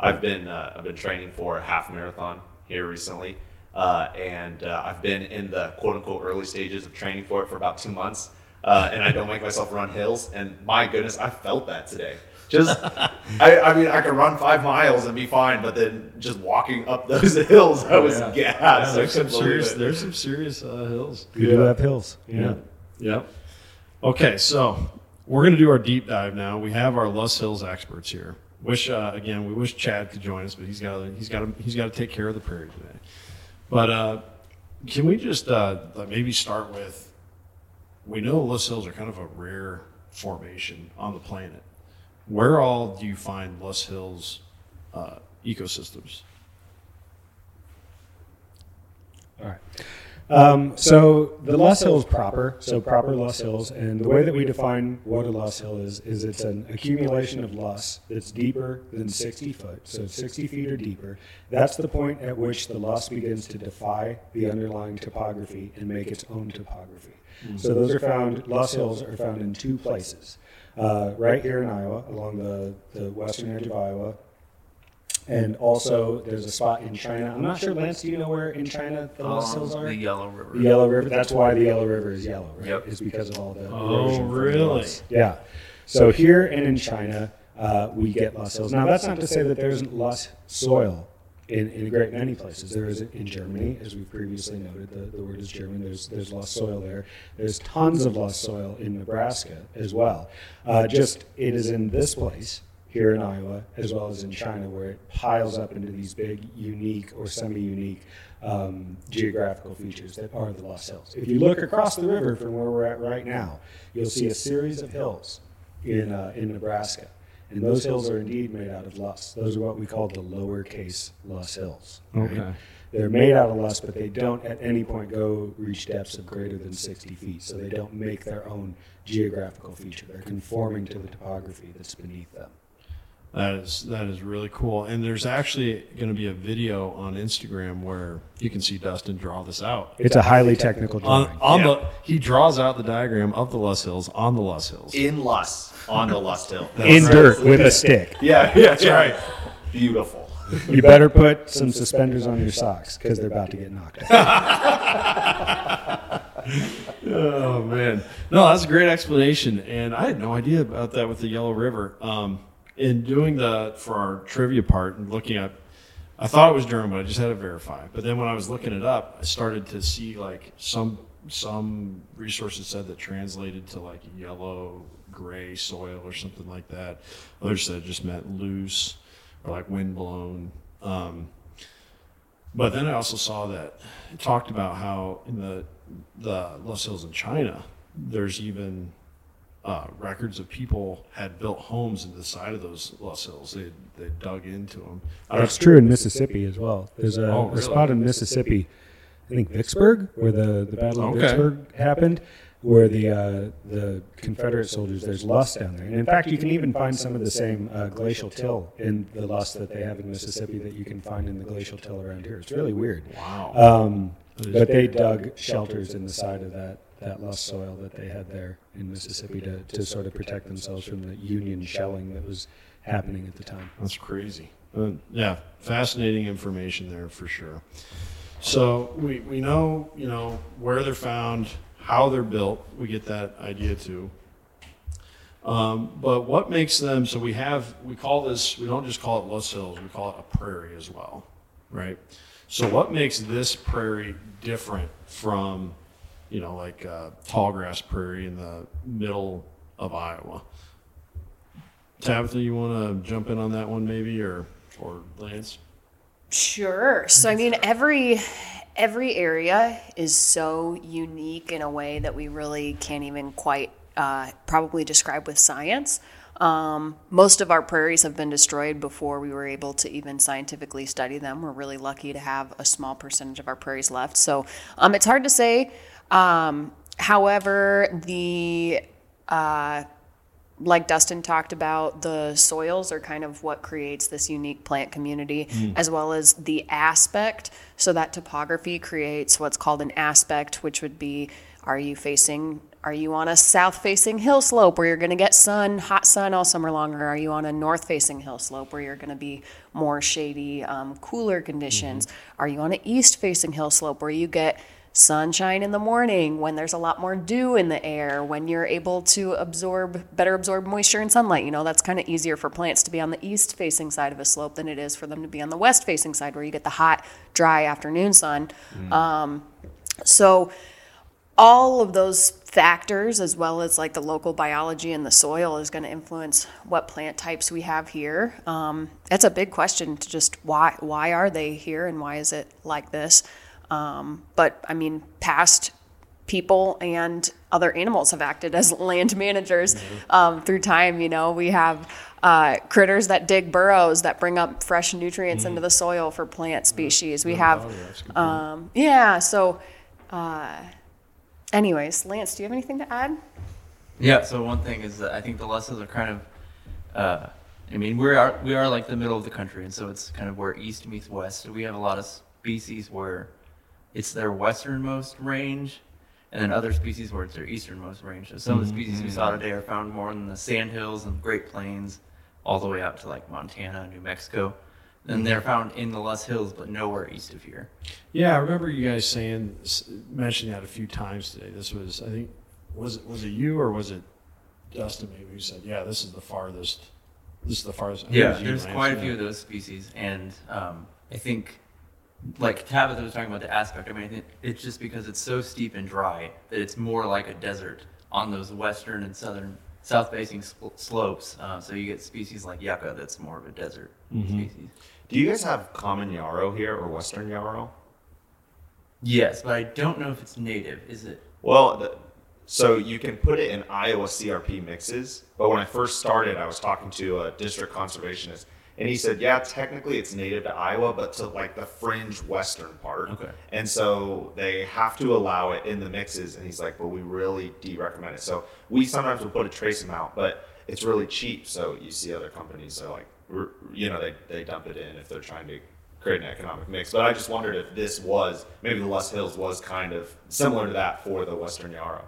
I've been uh, I've been training for a half marathon here recently, uh, and uh, I've been in the quote unquote early stages of training for it for about two months. Uh, and I don't make myself run hills, and my goodness, I felt that today. Just, I, I mean, I could run five miles and be fine, but then just walking up those hills, I was Yeah. gassed. Yeah, I there's some serious, it. there's some serious uh, hills. We do have hills. Yeah. Yep. Okay, so we're going to do our deep dive now. We have our Loess Hills experts here. Wish uh, again, we wish Chad could join us, but he's got to he's got to he's got to take care of the prairie today. But uh, can we just uh, maybe start with? We know Loess Hills are kind of a rare formation on the planet, where all do you find Loess Hills uh, ecosystems? All right. Um, so the Loess Hills proper, so proper Loess Hills, and the way that we define what a Loess Hill is, is it's an accumulation of loess that's deeper than 60 foot, so 60 feet or deeper. That's the point at which the loess begins to defy the underlying topography and make its own topography. So those are found, Loess Hills are found in two places. Uh, right here in Iowa, along the, the western edge of Iowa, and also, there's a spot in China. I'm not sure, Lance, do you know where in China the Loess Um, Hills are? the Yellow River. The Yellow River. That's why the Yellow River is yellow, right? Yep. Is because of all the Oh, erosion the really? Yeah. So here and in China, uh, we get Loess Hills. Now, that's not to say that there isn't loess soil in, in a great many places. There is in Germany, as we've previously noted. The, the word is German. There's there's loess soil there. There's tons of loess soil in Nebraska as well. Uh, just it is in this place here in Iowa, as well as in China, where it piles up into these big, unique or semi-unique um, geographical features that are the Loess Hills. If you look across the river from where we're at right now, you'll see a series of hills in uh, in Nebraska, and those hills are indeed made out of loess. Those are what we call the lowercase Loess Hills. right? Okay. They're made out of loess, but they don't at any point go reach depths of greater than 60 feet. So they don't make their own geographical feature. They're conforming to the topography that's beneath them. That is that is really cool. And there's actually going to be a video on Instagram where you can see Dustin draw this out. It's a highly technical On, drawing. on Yeah. the he draws out the diagram of the Loess Hills on the Loess Hills. In Loess, on the Loess Hill. In dirt with a stick. Yeah, yeah, that's right. Beautiful. You better put some suspenders on your socks because they're about to get knocked out. oh man, no, that's a great explanation, and I had no idea about that with the Yellow River. Um, in doing the for our trivia part and looking at, I thought it was German, but I just had to verify. But then when I was looking it up, I started to see like some some resources said that translated to like yellow gray soil or something like that. Others said it just meant loose or like wind blown. Um, but then I also saw that it talked about how in the the Loess Hills in China, there's even uh, records of people had built homes into the side of those Loess Hills. They they dug into them. That's true in Mississippi as well. There's a, Oh, a really? spot in Mississippi, I think Vicksburg, where the, the Battle of Okay. Vicksburg happened, where the uh, the Confederate soldiers, there's loess down there. And in fact, you can even find some of the same uh, glacial till in the loess that they have in Mississippi that you can find in the glacial till around here. It's really weird. Wow. Um, but they dug shelters in the side of that, that loess soil that they had there in Mississippi to, to sort of protect themselves from the Union shelling that was happening at the time. That's crazy. Uh, yeah, fascinating information there for sure. So we, we know, you know, where they're found, how they're built. We get that idea too. Um, but what makes them, so we have, we call this, we don't just call it Loess Hills, we call it a prairie as well, right? So what makes this prairie different from, you know, like uh, tall grass prairie in the middle of Iowa? Tabitha, you want to jump in on that one maybe, or or Lance? Sure. So I mean every every area is so unique in a way that we really can't even quite uh, probably describe with science. Um, most of our prairies have been destroyed before we were able to even scientifically study them. We're really lucky to have a small percentage of our prairies left. So um, it's hard to say. Um, however, the uh, like Dustin talked about, the soils are kind of what creates this unique plant community, Mm. as well as the aspect. So that topography creates what's called an aspect, which would be are you facing are you on a south facing hill slope where you're going to get sun, hot sun all summer long, or are you on a north facing hill slope where you're going to be more shady, um, cooler conditions? Are you on an east facing hill slope where you get sunshine in the morning when there's a lot more dew in the air when you're able to absorb better absorb moisture and sunlight you know that's kind of easier for plants to be on the east facing side of a slope than it is for them to be on the west facing side where you get the hot dry afternoon sun. Um, so all of those factors as well as like the local biology and the soil is going to influence what plant types we have here. Um, that's a big question to just why why are they here and why is it like this um, but i mean past people and other animals have acted as land managers um, through time. You know, we have uh, critters that dig burrows that bring up fresh nutrients into the soil for plant species. We have, um, yeah. So, uh, anyways, Lance, do you have anything to add? Yeah. So one thing is that I think the Loess Hills are kind of, uh, I mean, we are we are like the middle of the country, and so it's kind of where east meets west. So we have a lot of species where it's their westernmost range, and then other species where it's their easternmost range. So some of the species we saw today are found more in the sandhills and Great Plains, all the way out to like Montana, New Mexico. And they're found in the Loess Hills, but nowhere east of here. Yeah, I remember you guys saying, mentioning that a few times today. This was, I think, was it was it you or was it Dustin? Maybe who said, "Yeah, this is the farthest. This is the farthest." I Yeah, there's quite a few of those species, and um, I think, like Tabitha was talking about the aspect. I mean, I think it's just because it's so steep and dry that it's more like a desert on those western and southern, south-facing sl- slopes. Uh, so you get species like yucca that's more of a desert Mm-hmm. species. Do you guys have common yarrow here or western yarrow? Yes, but I don't know if it's native. Is it? Well, the, so you can put it in Iowa CRP mixes. But when I first started, I was talking to a district conservationist, and he said, "Yeah, technically it's native to Iowa, but to like the fringe western part. Okay. And so they have to allow it in the mixes." And he's like, "But we really de-recommend it." So we sometimes will put a trace amount, but it's really cheap. So you see other companies are like, you know, they they dump it in if they're trying to create an economic mix. But I just wondered if this was maybe the Loess Hills was kind of similar to that for the Western Yarrow.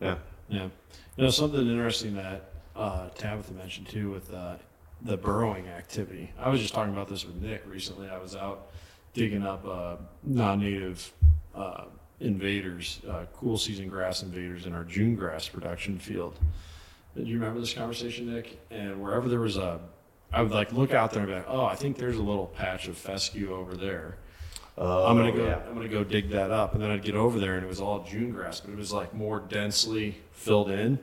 Yeah. Yeah. You know, something interesting that uh, Tabitha mentioned too with uh, the burrowing activity. I was just talking about this with Nick recently. I was out digging up uh, non-native uh, invaders, uh, cool season grass invaders in our June grass production field. Do you remember this conversation, Nick? And wherever there was a, I would like look out there and be like, oh, I think there's a little patch of fescue over there. I'm gonna go. yeah. I'm gonna go dig that up, and then I'd get over there, and it was all June grass, but it was like more densely filled in.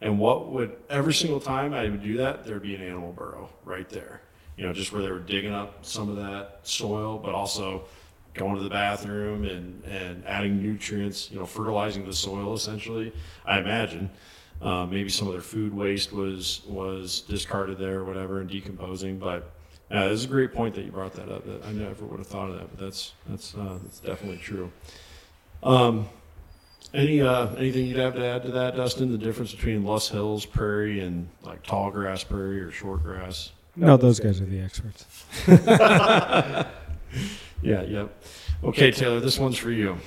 And what would every single time I would do that, there'd be an animal burrow right there. You know, just where they were digging up some of that soil, but also going to the bathroom and and adding nutrients. You know, fertilizing the soil essentially. I imagine. Uh, maybe some of their food waste was was discarded there or whatever and decomposing, but uh, this is a great point that you brought that up. That I never would have thought of that, but that's that's uh, that's definitely true. Um, any uh, anything you'd have to add to that, Dustin? The difference between Loess Hills prairie and like tall grass prairie or short grass? No, those guys are the experts. Yeah. Yep. Okay, Taylor. This one's for you.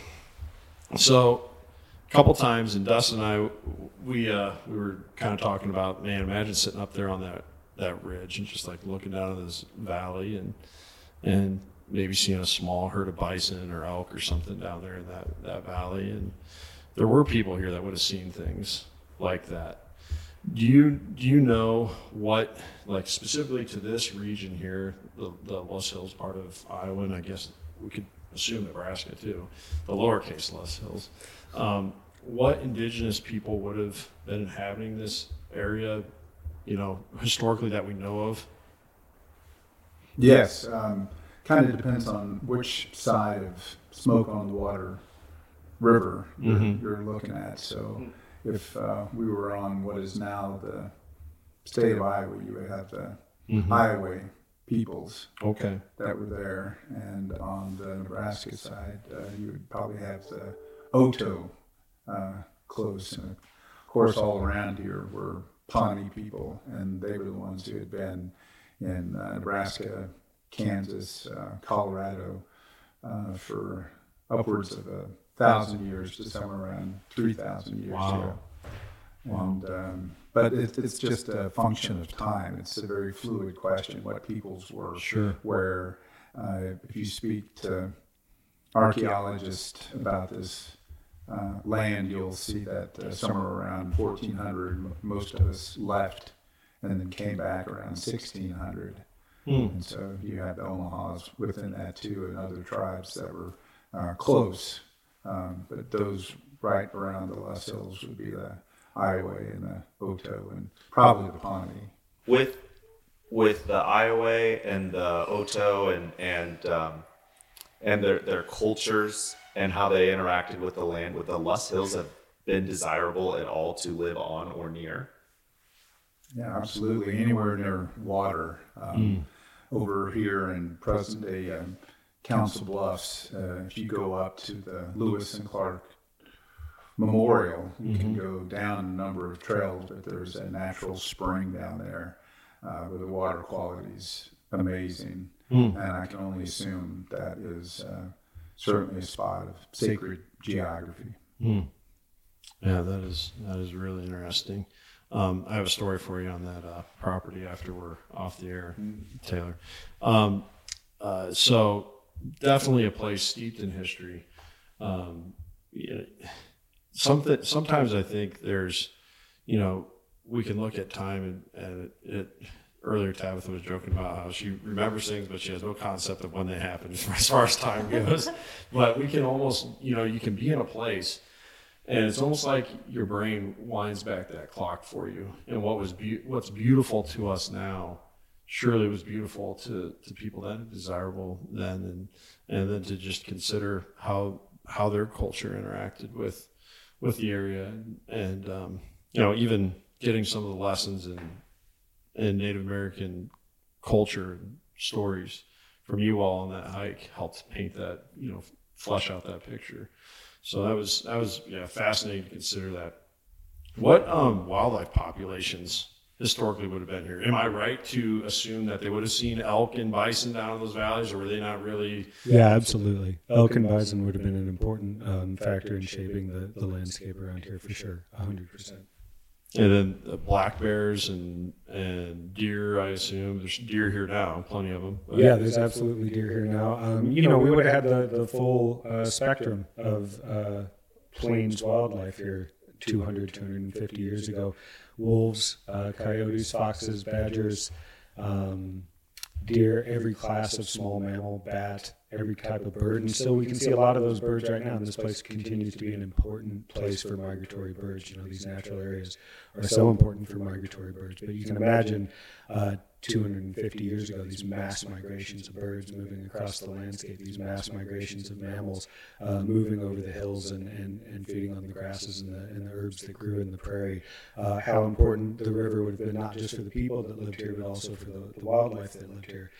So, a couple times, and Dustin and I, we uh, we were kind of talking about, man, imagine sitting up there on that that ridge and just like looking down at this valley and and maybe seeing a small herd of bison or elk or something down there in that that valley. And there were people here that would have seen things like that. Do you do you know what like specifically to this region here, the the Loess Hills part of Iowa, and I guess we could assume Nebraska too, the lowercase Loess Hills. Um, what indigenous people would have been inhabiting this area, you know, historically that we know of? Yes, um, kind of depends on which side of Smoke on the Water River you're, Mhm. you're looking at. So, if uh, we were on what is now the state of Iowa, you would have the Mhm. Iowa peoples Okay. that were there, and on the Nebraska side, uh, you would probably have the Oto uh, close. And of course, all around here were Pawnee people, and they were the ones who had been in uh, Nebraska, Kansas, uh, Colorado uh, for upwards of a thousand years to somewhere around three thousand years Wow. ago. And um, but it, it's just a function of time. It's a very fluid question what peoples were. Sure. Where uh, if you speak to archaeologists about this uh, land, you'll see that uh, somewhere around 1400, m- most of us left and then came back around 1600. Hmm. And so you have the Omahas within that too, and other tribes that were uh, close. Um, but those right around the Loess Hills would be the Iowa and the Oto and probably the Pawnee. with with the Iowa and the Oto and and um, and their their cultures and how they interacted with the land? Would the Loess Hills have been desirable at all to live on or near? Yeah, absolutely. Anywhere near water. Um, Over here in present day um, Council Bluffs, uh, if you go up to the Lewis and Clark Memorial, you can go down a number of trails, but there's a natural spring down there uh, where the water quality is amazing. Mm. And I can only assume that is uh, certainly a spot of sacred geography. Hmm. Yeah, that is that is really interesting. Um, I have a story for you on that uh, property after we're off the air, Taylor. Um, uh, so definitely a place steeped in history. Um, yeah, something sometimes I think there's, you know, we can look at time and, and it, it earlier Tabitha was joking about how she remembers things, but she has no concept of when they happened as far as time goes. but we can almost, you know, you can be in a place and it's almost like your brain winds back that clock for you. And what was be- what's beautiful to us now surely was beautiful to, to people then, desirable then, and and then to just consider how how their culture interacted with with the area and, and um, you know even getting some of the lessons in in Native American culture and stories from you all on that hike helped paint that you know flesh out that picture. So that was that was yeah fascinating to consider that. What um, wildlife populations historically would have been here? Am I right to assume that they would have seen elk and bison down in those valleys, or were they not really? Yeah, absolutely. Elk and bison would have been an important um, factor in shaping the, the landscape around here for sure, hundred percent. And then the black bears and and deer, I assume there's deer here now, plenty of them. Yeah, there's absolutely deer here now. Um, you know, we would have had the, the full uh, spectrum of uh, plains wildlife here 200, 250 years ago. Wolves, uh, coyotes, foxes, badgers, um, deer, every class of small mammal, bat, every type of bird. And so we can see a lot of those birds right now. And this place continues to be an important place for migratory birds. You know, these natural areas are so important for migratory birds. But you can imagine uh, 250 years ago, these mass migrations of birds moving across the landscape, these mass migrations of mammals uh, moving over the hills and, and, and feeding on the grasses and the, and the herbs that grew in the prairie. Uh, how important the river would have been, not just for the people that lived here, but also for the, the wildlife that lived here.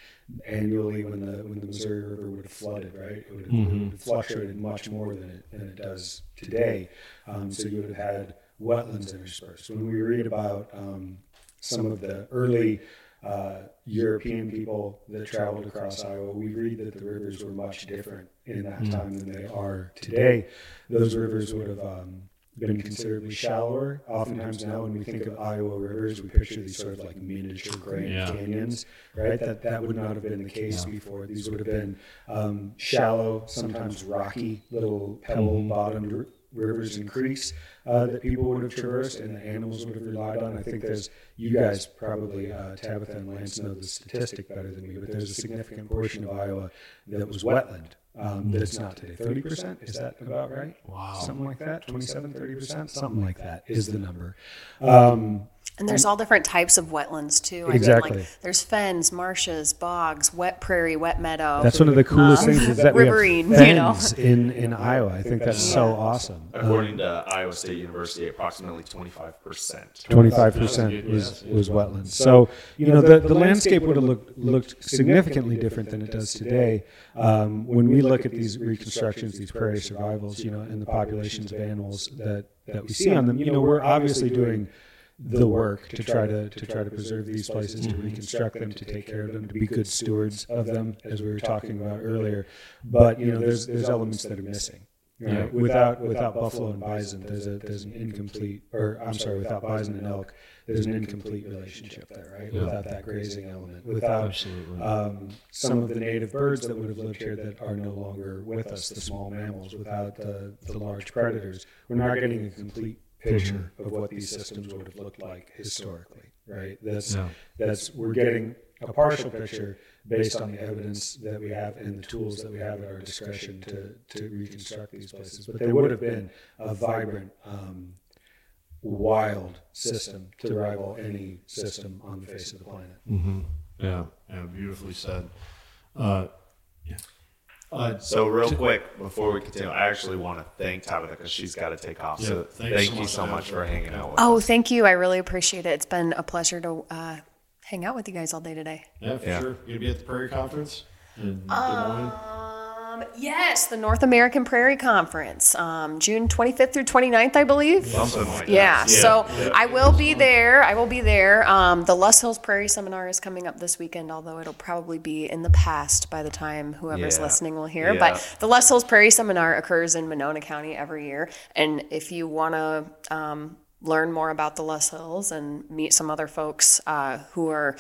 Annually, when the when the Missouri River would have flooded, right, it would have, it would have fluctuated much more than it than it does today. Um, so you would have had wetlands interspersed. When we read about um, some of the early uh, European people that traveled across Iowa, we read that the rivers were much different in that Mm. time than they are today. Those rivers would have um, been considerably shallower. Oftentimes now, when we think of Iowa rivers, we picture these sort of like miniature Grand Yeah. Canyons, right? That that would not have been the case before. These would have been um, shallow, sometimes rocky, little pebble-bottomed r- rivers and creeks uh, that people would have traversed and the animals would have relied on. I think there's, you guys probably, uh, Tabitha and Lance know the statistic better than me, but there's a significant portion of Iowa that was wetland. Um, that it's not today. 30%? Is that about right? Wow. Something like that? 27, 30%? Something like that is the number. Um, And there's all different types of wetlands too. I mean, Exactly. like there's fens, marshes, bogs, wet prairie, wet meadow. That's one of the coolest um, things is that we have riverine, you know. fens in, in Iowa. I think that's so awesome. According to Iowa State University, approximately 25%. Twenty-five percent was was wetlands. So you know the, the landscape would have looked looked significantly different than it does today. Um, when we look at these reconstructions, these prairie survivals, you know, and the populations of animals that that we see on them, you know, we're obviously doing the work to try to to try to preserve these places, to reconstruct them, to take care of them, to be good stewards of them, as we were talking about earlier. But you know, there's there's elements that are missing. Right? Yeah. Without without buffalo and bison, there's a there's an incomplete, or I'm sorry, without bison and elk, there's an incomplete relationship there, right? Yeah. Without that grazing element, without Absolutely. um, some of the native birds that would have lived here that are no longer with us, the small mammals, without the, the large predators, we're not getting a complete picture of what these systems would have looked like historically, right? That's Yeah. that's we're getting a partial picture based on the evidence that we have and the tools that we have at our discretion to to reconstruct these places. But they would have been a vibrant, um, wild system to rival any system on the face of the planet. hmm Yeah, yeah, beautifully said. Uh, Uh, so real quick before we continue, I actually want to thank Tabitha because she's got to take off. Yeah, so thank so you much so much for hanging out with Oh, us. thank you. I really appreciate it. It's been a pleasure to uh, hang out with you guys all day today. Yeah, for Yeah. sure. You gonna be at the Prairie Conference in Des Moines? Um, yes, the North American Prairie Conference, um, June 25th through 29th, I believe. Something like that. Yeah, so Yeah. I will be there. I will be there. Um, the Loess Hills Prairie Seminar is coming up this weekend, although it'll probably be in the past by the time whoever's Yeah. listening will hear. But the Loess Hills Prairie Seminar occurs in Monona County every year. And if you want to um, learn more about the Loess Hills and meet some other folks uh, who are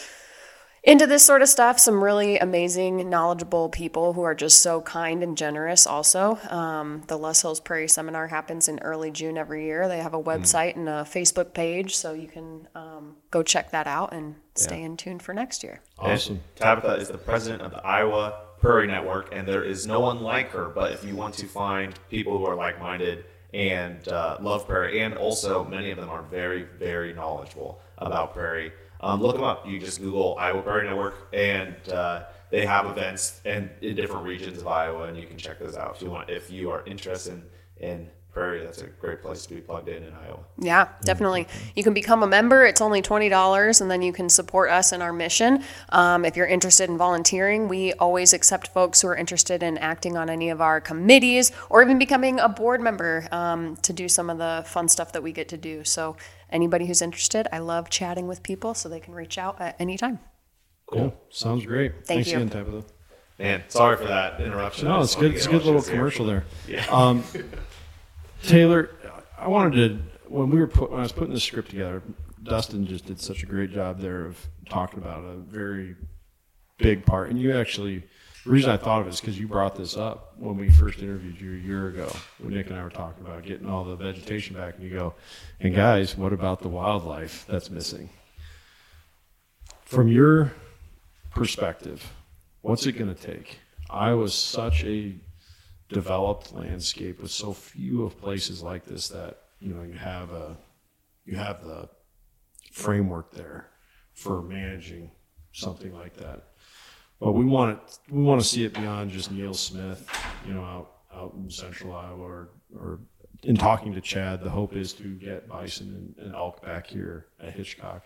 into this sort of stuff. Some really amazing, knowledgeable people who are just so kind and generous. Also, um, the Loess Hills Prairie Seminar happens in early June every year. They have a website and a Facebook page, so you can um, go check that out and stay in tune for next year. Awesome. And Tabitha is the president of the Iowa Prairie Network, and there is no one like her. But if you want to find people who are like minded and uh, love prairie, and also many of them are very, very knowledgeable about prairie, um, look them up. You just Google Iowa Prairie Network, and uh, they have events and in different regions of Iowa, and you can check those out if you want. If you are interested in, in prairie, that's a great place to be plugged in in Iowa. Yeah, definitely. You can become a member. It's only $20, and then you can support us in our mission. Um, if you're interested in volunteering, we always accept folks who are interested in acting on any of our committees or even becoming a board member um, to do some of the fun stuff that we get to do. So, anybody who's interested, I love chatting with people, so they can reach out at any time. Cool. sounds great. Thank Thanks you. again, Tabitha. Man, sorry for that interruption. I No, just it's wanted good. to It's a get good all little this here. commercial there. Yeah. Um, Taylor, I wanted to when we were put when I was putting this script together. Dustin just did such a great job there of talking about a very big part, and you actually. The reason I thought of it is because you brought this up when we first interviewed you a year ago. When Nick and I were talking about getting all the vegetation back, and you go, "And guys, what about the wildlife that's missing?" From your perspective, what's it going to take? Iowa's such a developed landscape with so few of places like this that you know you have a you have the framework there for managing something like that. But we want it we want to see it beyond just Neal Smith, you know, out out in central Iowa or or in talking to Chad, the hope is to get bison and, and elk back here at Hitchcock.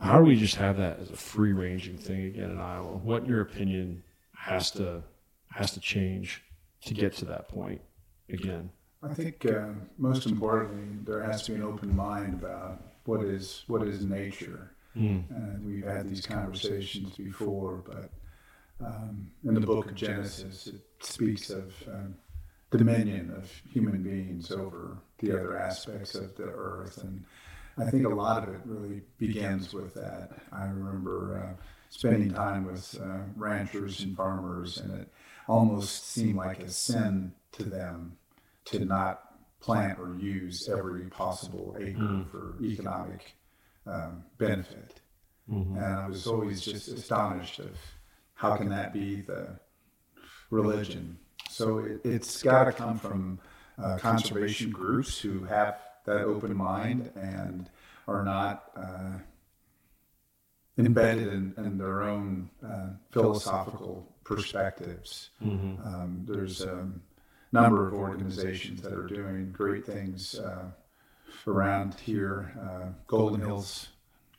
How do we just have that as a free ranging thing again in Iowa? What in your opinion has to has to change to get to that point again? I think uh, most importantly, there has to be an open mind about what is what is nature. Mm. And we've had these conversations before, but um, in the book of Genesis, it speaks of um, dominion of human beings over the other aspects of the earth, and I think a lot of it really begins with that. I remember uh, spending time with uh, ranchers and farmers, and it almost seemed like a sin to them to not plant or use every possible acre Mm. for economic um, benefit. Mhm. And I was always just astonished of how can that be the religion. So it, it's got to come from uh, conservation groups who have that open mind and are not uh, embedded in, in their own uh, philosophical perspectives. Mhm. Um, there's a number of organizations that are doing great things uh, around here. Uh, Golden Hills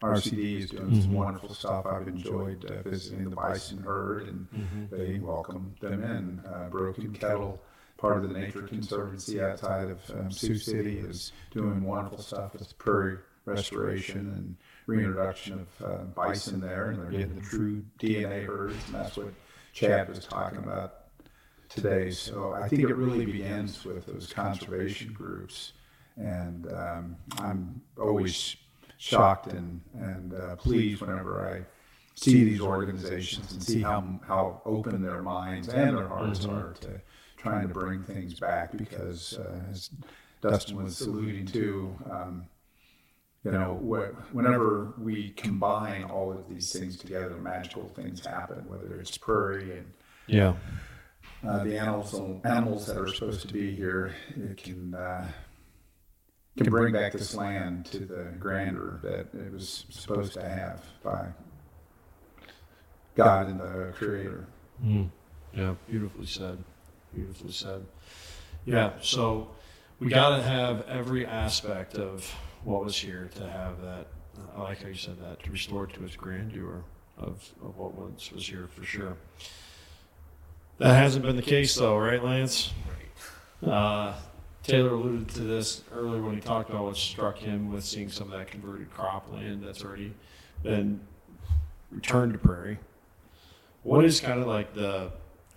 RCD is doing some Mhm. wonderful stuff. I've enjoyed uh, visiting the bison herd, and Mhm. they welcome them in. Uh, Broken Kettle, part of the Nature Conservancy outside of um, Sioux City, is doing wonderful stuff with prairie restoration and reintroduction of uh, bison there, and they're getting the true DNA herds, and that's what Chad was talking about today. So I think it really begins with those conservation groups, and um, I'm always shocked and and uh, pleased whenever I see these organizations and see how how open their minds and their hearts Mhm. are to trying to bring things back. Because uh, as Dustin was alluding to. Um, you know, wh- whenever we combine all of these things together, magical things happen. Whether it's prairie and Yeah. uh, the animals animals that are supposed to be here, it can uh, can bring back this land to the grandeur that it was supposed to have by God and the Creator. Mm. Yeah, beautifully said. Beautifully said. Yeah, so we got to have every aspect of what was here to have that. I like how you said that to restore to its grandeur of, of what once was here for sure. That hasn't been the case though, right, Lance? Right. Uh, Taylor alluded to this earlier when he talked about what struck him with seeing some of that converted cropland that's already been returned to prairie. What is kind of like the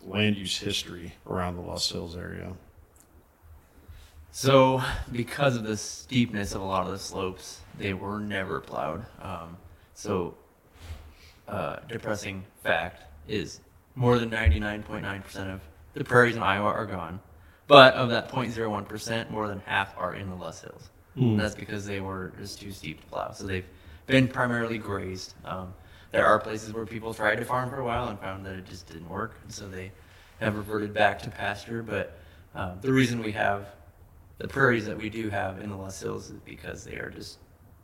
land use history around the Loess Hills area? So, because of the steepness of a lot of the slopes, they were never plowed. Um, so, uh, depressing fact is more than 99.9% of the prairies in Iowa are gone. But of that 0.01%, more than half are in the Loess Hills. Hmm. And that's because they were just too steep to plow. So they've been primarily grazed. Um, there are places where people tried to farm for a while and found that it just didn't work. And so they have reverted back to pasture. But um, the reason we have the prairies that we do have in the Loess Hills is because they are just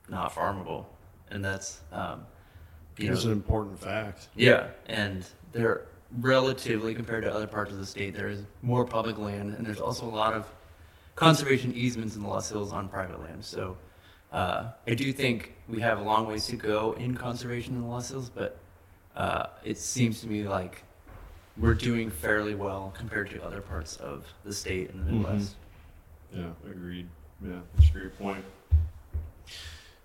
not farmable. And that's, um, you It's know, an important fact. yeah, and they're relatively compared to other parts of the state. There is more public land, and there's also a lot of conservation easements in the Loess Hills on private land. So uh, I do think we have a long ways to go in conservation in the Loess Hills, but uh, it seems to me like we're doing fairly well compared to other parts of the state and the Midwest. Yeah, agreed. Yeah, that's a great point.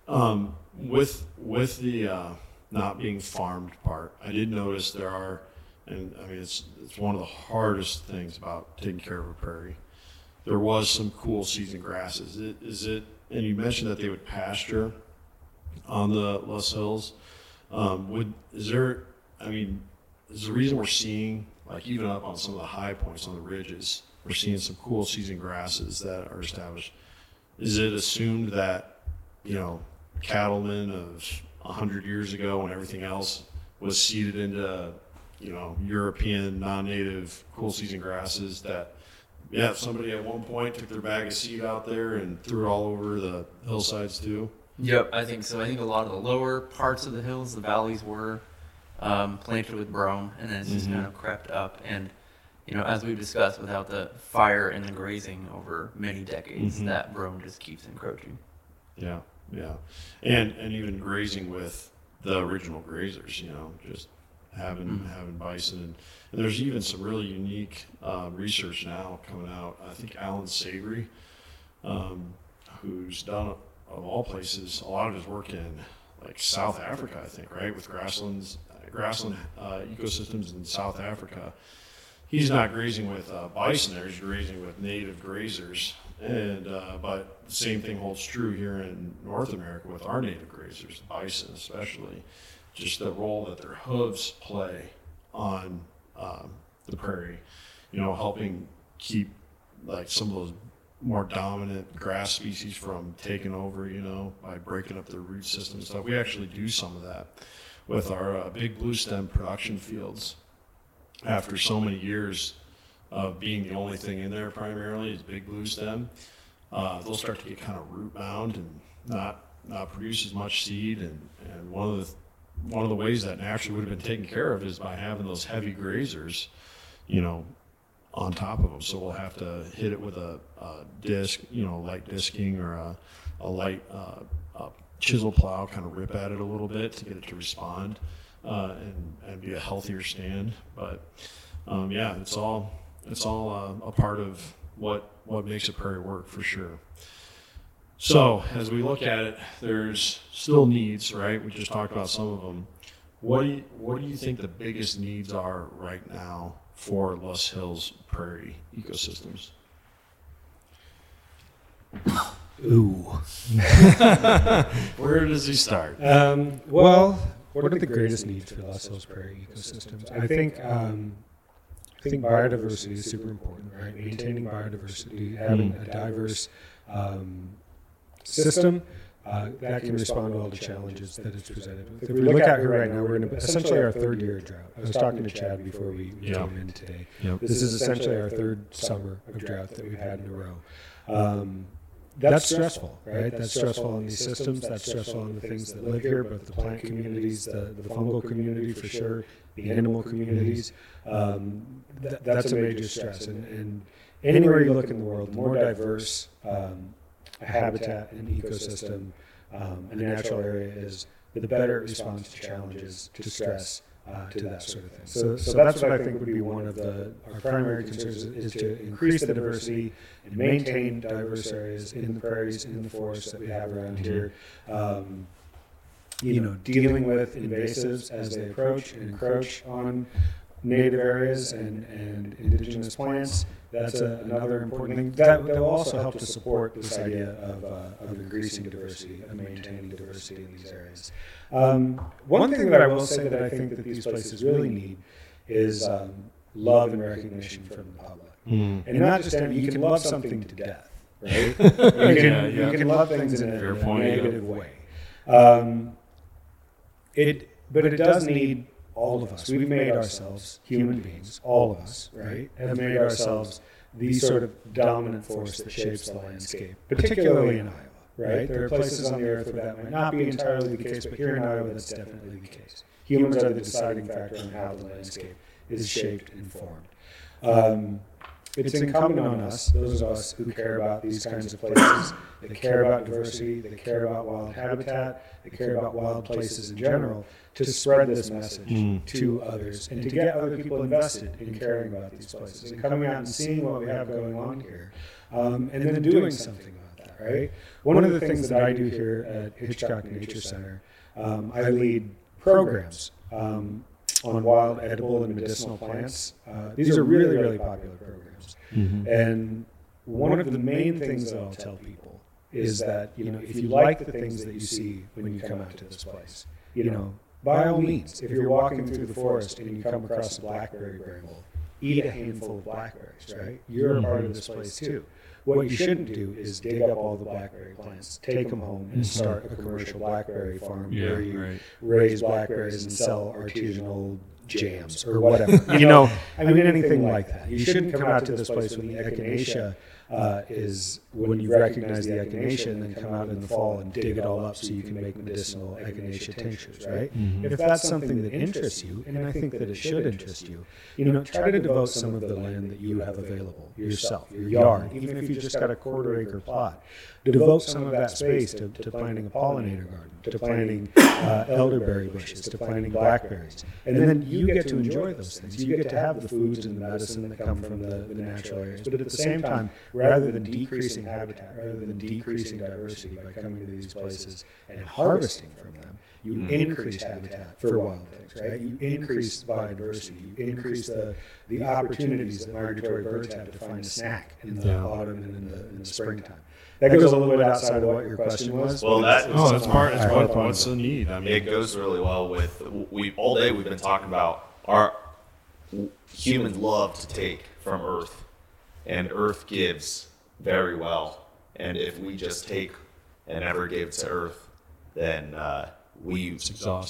Um, with with the uh, not being farmed part, I did notice there are, and I mean it's it's one of the hardest things about taking care of a prairie. There was some cool season grasses. Is it, is it and you mentioned that they would pasture on the Loess Hills. Um, would is there? I mean, is the reason we're seeing like even up on some of the high points on the ridges, we're seeing some cool season grasses that are established. Is it assumed that you know cattlemen of hundred years ago when everything else was seeded into you know European non-native cool season grasses that yeah somebody at one point took their bag of seed out there and threw it all over the hillsides too. Yep, I think so. I think a lot of the lower parts of the hills, the valleys were um, planted with brome, and then it's just Mhm. kind of crept up. And you know, as we've discussed, without the fire and the grazing over many decades, Mhm. that brome just keeps encroaching. Yeah, yeah, and and even grazing with the original grazers, you know, just having Mhm. having bison, and, and there's even some really unique uh, research now coming out. I think Allan Savory, um, who's done of all places a lot of his work in like South Africa, I think, right, with grasslands, grassland uh, ecosystems in South Africa. He's not grazing with uh, bison there; he's grazing with native grazers. And uh, but the same thing holds true here in North America with our native grazers, bison especially. Just the role that their hooves play on um, the prairie, you know, helping keep like some of those more dominant grass species from taking over, you know, by breaking up their root system and stuff. We actually do some of that with our uh, big blue stem production fields. After so many years of being the only thing in there primarily is big blue stem, uh, they'll start to get kind of root bound and not not produce as much seed. And, and one of the one of the ways that naturally would have been taken care of is by having those heavy grazers, you know, on top of them. So we'll have to hit it with a, a disc, you know, light disking or a, a light uh, a chisel plow, kind of rip at it a little bit to get it to respond uh, and, and be a healthier stand. But um, yeah, it's all it's all uh, a part of what what makes a prairie work for sure. So as we look at it, there's still needs, right? We just talked about some of them. What do you, what do you think the biggest needs are right now for Loess Hills prairie ecosystems? Ooh. Where does he start? Um, well, what are the greatest needs for Loess Hills Prairie ecosystems? I think um, I think biodiversity is super important, right? Maintaining biodiversity, having a diverse um, system uh, that can respond well to all the challenges that it's presented with. If we look at here right now, we're in a, essentially our third year of drought. I was talking to Chad before we, Yeah. came in today. Yep. This is essentially our third summer of drought that we've had in a row. Um, that's stressful, right? That's stressful on these systems. That's stressful on the things that live here, both the plant communities, the, the fungal community for sure, the animal communities. Um, th- that's a major stress. And, and anywhere you look in the world, the more diverse um, a habitat and ecosystem, um, and a natural area is, the better it responds to challenges, to stress, uh, to that sort of thing. So, so that's what I think would be one of the our primary concerns is to increase the diversity and maintain diverse areas in the prairies, in the forests that we have around here. Um, you know, dealing with invasives as they approach and encroach on native areas and, and indigenous plants. That's a, another important thing. That, that will also help to support this idea of, uh, of increasing diversity and maintaining diversity in these areas. Um, one thing that I will say that I think that these places really need is um, love and recognition from the public. Mm. And not just any, you can love something to death, right? you, can, Yeah, yeah. you can love things in a, Fair in a point, yeah. negative way. Um, it, but it does need all of us. We've made ourselves human beings, all of us, right? Have made ourselves the sort of dominant force that shapes the landscape, particularly in Iowa, right? There are places on the earth where that might not be entirely the case, but here in Iowa, that's definitely the case. Humans are the deciding factor in how the landscape is shaped and formed. Um, it's incumbent on us, those of us who care about these kinds of places, that care about diversity, that care about wild habitat, that care about wild places in general, to spread this message Mm. to others and to get other people invested in caring about these places and coming out and seeing what we have going on here, um, and then doing something about that, right? One of the things that I do here at Hitchcock Nature Center, um, I lead programs um, on wild, edible, and medicinal plants. Uh, these are really, really popular programs. Mhm. And one of the main things that I'll tell people is that, you know, if you like the things that you see when you come out to this place, you know, by all means, if you're walking through the forest and you come across a blackberry bramble, eat a handful of blackberries, right? You're a mm-hmm. part of this place too. What you shouldn't do is dig up all the blackberry plants, take them home, and mm-hmm. start a commercial blackberry farm Yeah, where you right. raise blackberries and sell artisanal jams or whatever. you know, I mean, anything like that. You shouldn't come out to this place when the echinacea uh, is when you recognize the echinacea and then come out in the fall and dig it all up so you can make medicinal echinacea tinctures, right? Mhm. If that's something that interests you, and I think that it should interest you, you know, try to devote some of the land that you have available yourself, your yard, even if you just got a quarter acre plot, to devote some of that space to, to planting a pollinator garden, to planting uh, elderberry bushes, to planting blackberries. And then you get to enjoy those things. You get to have the foods and the medicine that come from the, the natural areas. But at the same time, rather than decreasing habitat, rather than decreasing diversity by coming to these places and harvesting from them, you Mm. increase habitat for wild things, right? You increase biodiversity. You increase the, the opportunities that migratory birds have to find a snack in the Yeah. autumn and in the, in the springtime. That goes a little bit outside of what your question was. Well, that it's- Oh, it's that's something part. I It's harp part. on. What's the need? I mean, it goes really well with we all day we've been talking about our humans love to take from earth and earth gives very well. And if we just take and ever give to earth then uh, we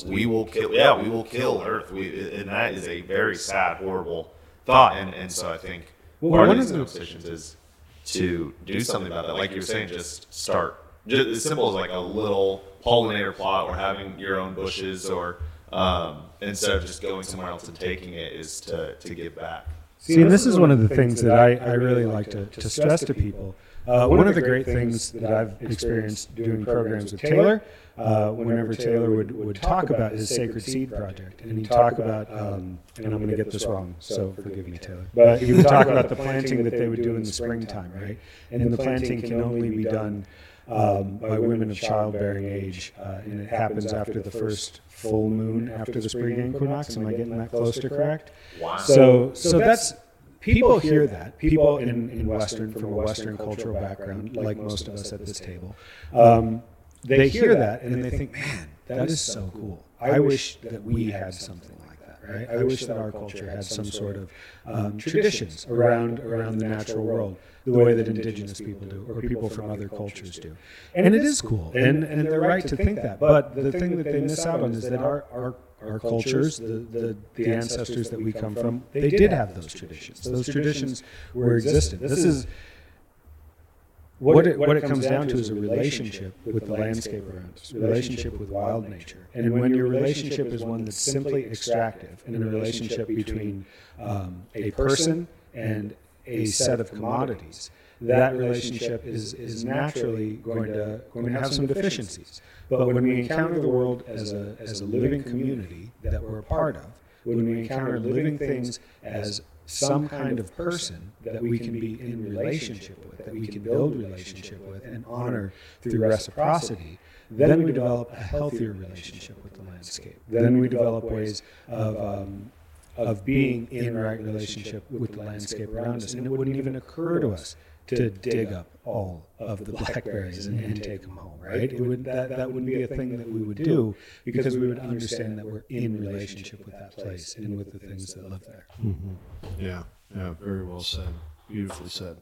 we will kill yeah we will kill earth. We and that is a very sad horrible thought. And and so i think Well, part one of these the- conversations is to do something about that. Like you were saying just start. Just as simple as like a little pollinator plot or having your own bushes or um, instead of just going somewhere else and taking it is to, to give back See, and this is one of the things that I, I really like to, to stress to people. Uh, one of the great things that I've experienced doing programs with Taylor, uh, whenever Taylor would, would talk about his Sacred Seed Project, and he'd talk about, um, and I'm going to get this wrong, so forgive me, Taylor, but he would talk about the planting that they would do in the springtime, right? And the planting can only be done um, by women of childbearing age, uh, and it happens after the first full moon after the spring equinox. Am I getting that close to correct? Wow. So, so that's people hear that. People in, in Western, from a Western cultural background, like most of us at this table, um, they hear that and then they think, man, that is so cool. I wish that we had something like that, right? I wish that our culture had some sort of um, traditions around around the natural world, the way that indigenous people do, or people from other cultures do. And it is cool, and, and they're right to think that. But the thing that they miss out on is that our, our our cultures, the, the, the ancestors that we come from, they did have those traditions. Those traditions were existent. This is what it, what it comes down to is a relationship with the landscape around us, relationship with wild nature. And when your relationship is one that's simply extractive and a relationship between um, a person and a set of commodities, that relationship is, is naturally going to, going to have some deficiencies. But when we encounter the world as a, as a living community that we're a part of, when we encounter living things as some kind of person that we can be in relationship with, that we can build relationship with and honor through reciprocity, then we develop a healthier relationship with the landscape. Then we develop ways of, um, of being in right relationship with the landscape around us. And it wouldn't even occur to us to dig up all of the blackberries and, and take them home, right? It would, that, that wouldn't be a thing that we would do because we would understand that we're in relationship with that place and with the things that live there. Mm-hmm. Yeah, yeah, very well said. Beautifully said.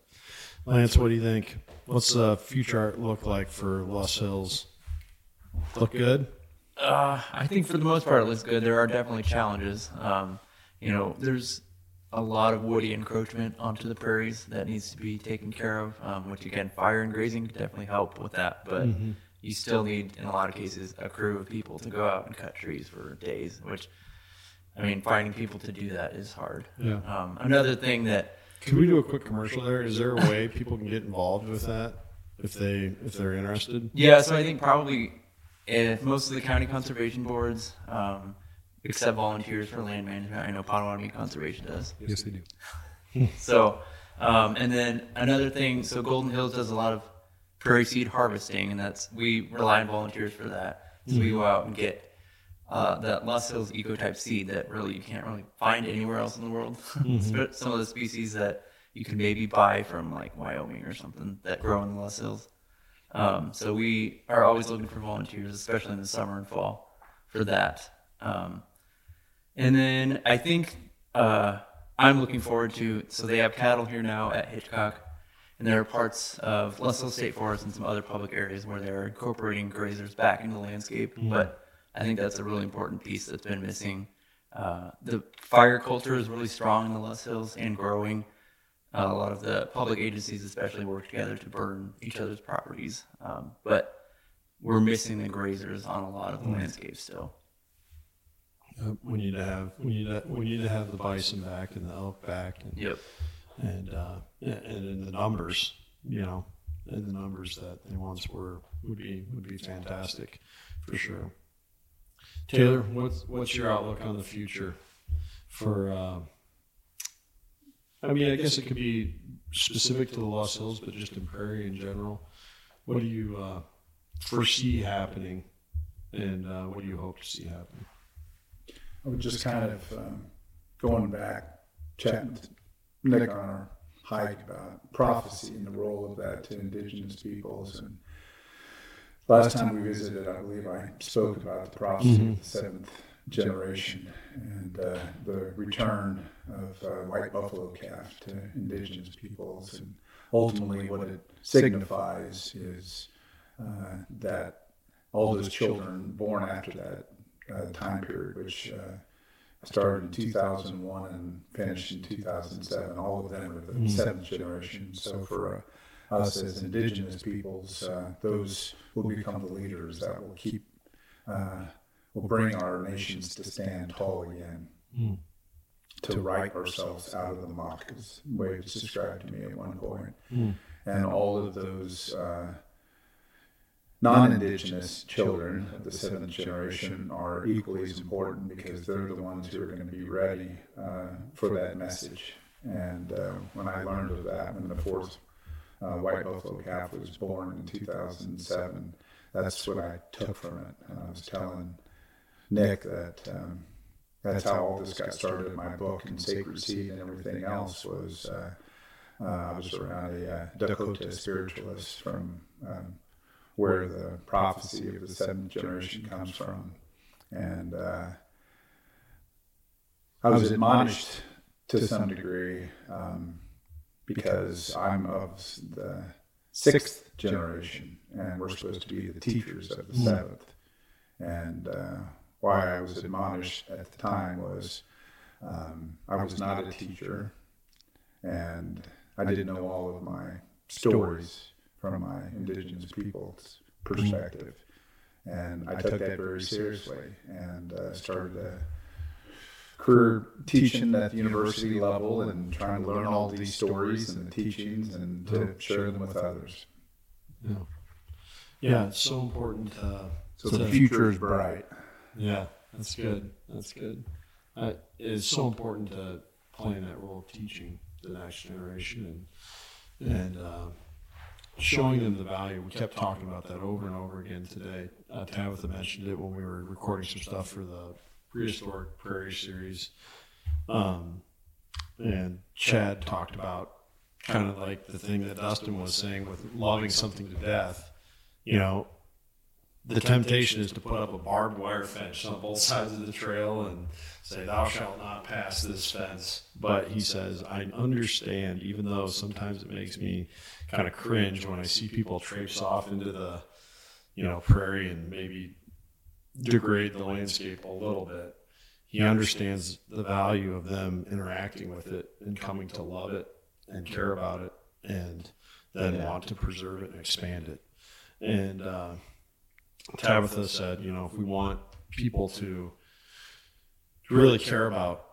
Lance, what do you think? What's the future art look like for Loess Hills? Look good? Uh, I think for the most part it looks good. There are definitely challenges. Um, you know, there's a lot of woody encroachment onto the prairies that needs to be taken care of, um, which again, fire and grazing could definitely help with that. But Mhm. you still need, in a lot of cases, a crew of people to go out and cut trees for days, which, I mean, finding people to do that is hard. Yeah. Um, another thing that. Can we do a quick commercial there? Is there a way people can get involved with that if they if they're interested? Yeah, so I think probably if most of the county conservation boards um, accept volunteers for land management. I know Pottawattamie Conservation does. Yes, they do. so, um, and then another thing, so Golden Hills does a lot of prairie seed harvesting, and that's we rely on volunteers for that. So we go out and get uh, that Loess Hills ecotype seed that really you can't really find anywhere else in the world. Mhm. Some of the species that you can maybe buy from like Wyoming or something that grow in the Loess Hills. Um, so we are always looking for volunteers, especially in the summer and fall, for that. Um, and then I think uh, I'm looking forward to. So they have cattle here now at Hitchcock, and there are parts of Hills State Forest and some other public areas where they're incorporating grazers back into the landscape. But I think that's a really important piece that's been missing. Uh, the fire culture is really strong in the Loess Hills and growing. Uh, a lot of the public agencies, especially, work together to burn each other's properties. Um, but we're missing the grazers on a lot of the Mm. landscape still. Uh, we need to have we need to we need to have the bison back and the elk back. And, Yep. And uh, and in the numbers, you know, in the numbers that they once were would be would be fantastic, for sure. Taylor, what's what's your outlook on the future for? Uh, I mean, I guess it could be specific to the Loess Hills, but just in Prairie in general. What do you uh, foresee happening, and uh, what do you hope to see happen? I was just kind of um, going back, chatting with Nick on our hike about prophecy and the role of that to indigenous peoples. And last time we visited, I believe I spoke about the prophecy Mhm. of the seventh generation and uh, the return of uh, white buffalo calf to indigenous peoples. And ultimately, what it signifies is uh, that all those children born after that uh, time period, which uh, started in 2001 and finished in 2007. All of them are the Mm. seventh generation. So for uh, us as indigenous peoples, uh, those will become the leaders that will keep, uh, will bring our nations to stand tall again. Mm. To right ourselves out of the muck, is the way it was described to me at one point. Mm. And all of those uh, non-indigenous children of the seventh generation are equally as important because they're the ones who are going to be ready uh, for that message. And uh, when I learned of that, when the fourth uh, white buffalo calf was born in 2007, that's what I took from it. And I was telling Nick that um, that's how all this got started in my book and Sacred Seed and everything else was. Uh, uh, I was around a uh, Dakota spiritualist from um, where the prophecy of the seventh generation comes from. And uh, I was admonished to some degree um, because I'm of the sixth generation and we're supposed to be the teachers of the seventh. And uh, why I was admonished at the time was um, I was not a teacher and I didn't know all of my stories from my indigenous people's perspective. And I took that very seriously and uh, started a career teaching at the university level and trying to learn all these stories and the teachings and to share them with others. Yeah. Yeah, it's so important. Uh, So the future is bright. Yeah, that's good. That's good. Uh, it's so important to play in that role of teaching the next generation and and uh, showing them the value. We kept talking about that over and over again today. Uh, Tabitha mentioned it when we were recording some stuff for the prehistoric prairie series, um, and Chad talked about kind of like the thing that Dustin was saying with loving something to death. You know, the temptation is to put up a barbed wire fence on both sides of the trail and say, Thou shalt not pass this fence. But he says, I understand, even though sometimes it makes me kind of cringe when I see people traipse off into the, you know, prairie and maybe degrade the landscape a little bit. He understands the value of them interacting with it and coming to love it and care about it and then want to preserve it and expand it. And, uh, Tabitha said, you know, if we want people to really care about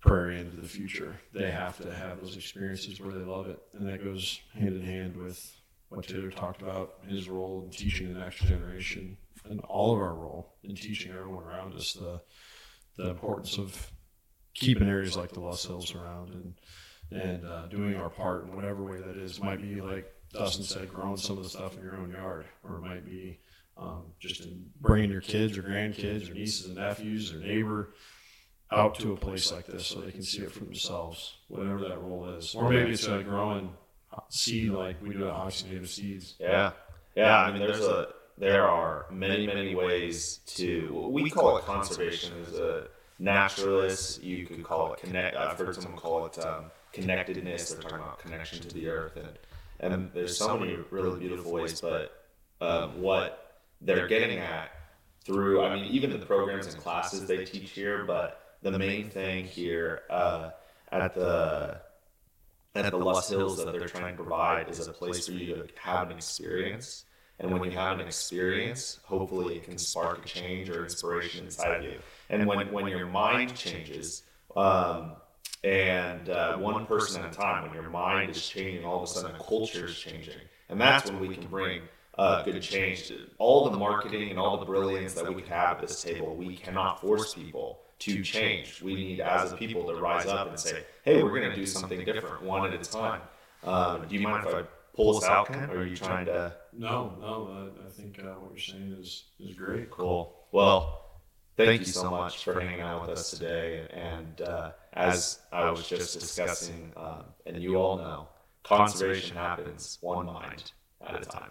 prairie into the future, they have to have those experiences where they love it. And that goes hand in hand with what Taylor talked about his role in teaching the next generation and all of our role in teaching everyone around us the the importance of keeping areas like the Loess Hills around and and uh, doing our part in whatever way that is. It might be like Dustin said, growing some of the stuff in your own yard, or it might be um, just in bringing your kids or grandkids or nieces and nephews or neighbor out to a place like this so they can see it for themselves, whatever that role is. Or maybe it's a growing seed like we do at Hoxie Native Seeds. Yeah, yeah. I mean, there's a there are many many ways to we call it conservation as a naturalist. You could call it connect. I've heard someone call it um, connectedness. They're talking about connection to the earth, and and there's so many really beautiful ways. But um, what they're getting at through, I mean, even the programs and classes they teach here, but the main thing here uh, at the at the Loess Hills that they're trying to provide is a place for you to have an experience. And when you have an experience, hopefully it can spark a change or inspiration inside you. And when, when your mind changes, um, and uh, one person at a time, when your mind is changing, all of a sudden a culture is changing. And that's when we can bring uh, good change. To all the marketing and all the brilliance that we have at this table, we cannot force people to change. We need, as a people, to rise up and say, "Hey, we're going to do something different, one at a time." Um, do you mind if I pull us out, Ken? Or are you trying to? No, no. I, I think uh, what you're saying is is great. Cool. Well, thank you so much for hanging out with us today. And uh, as I was just discussing, um, and you all know, conservation happens one mind at a time.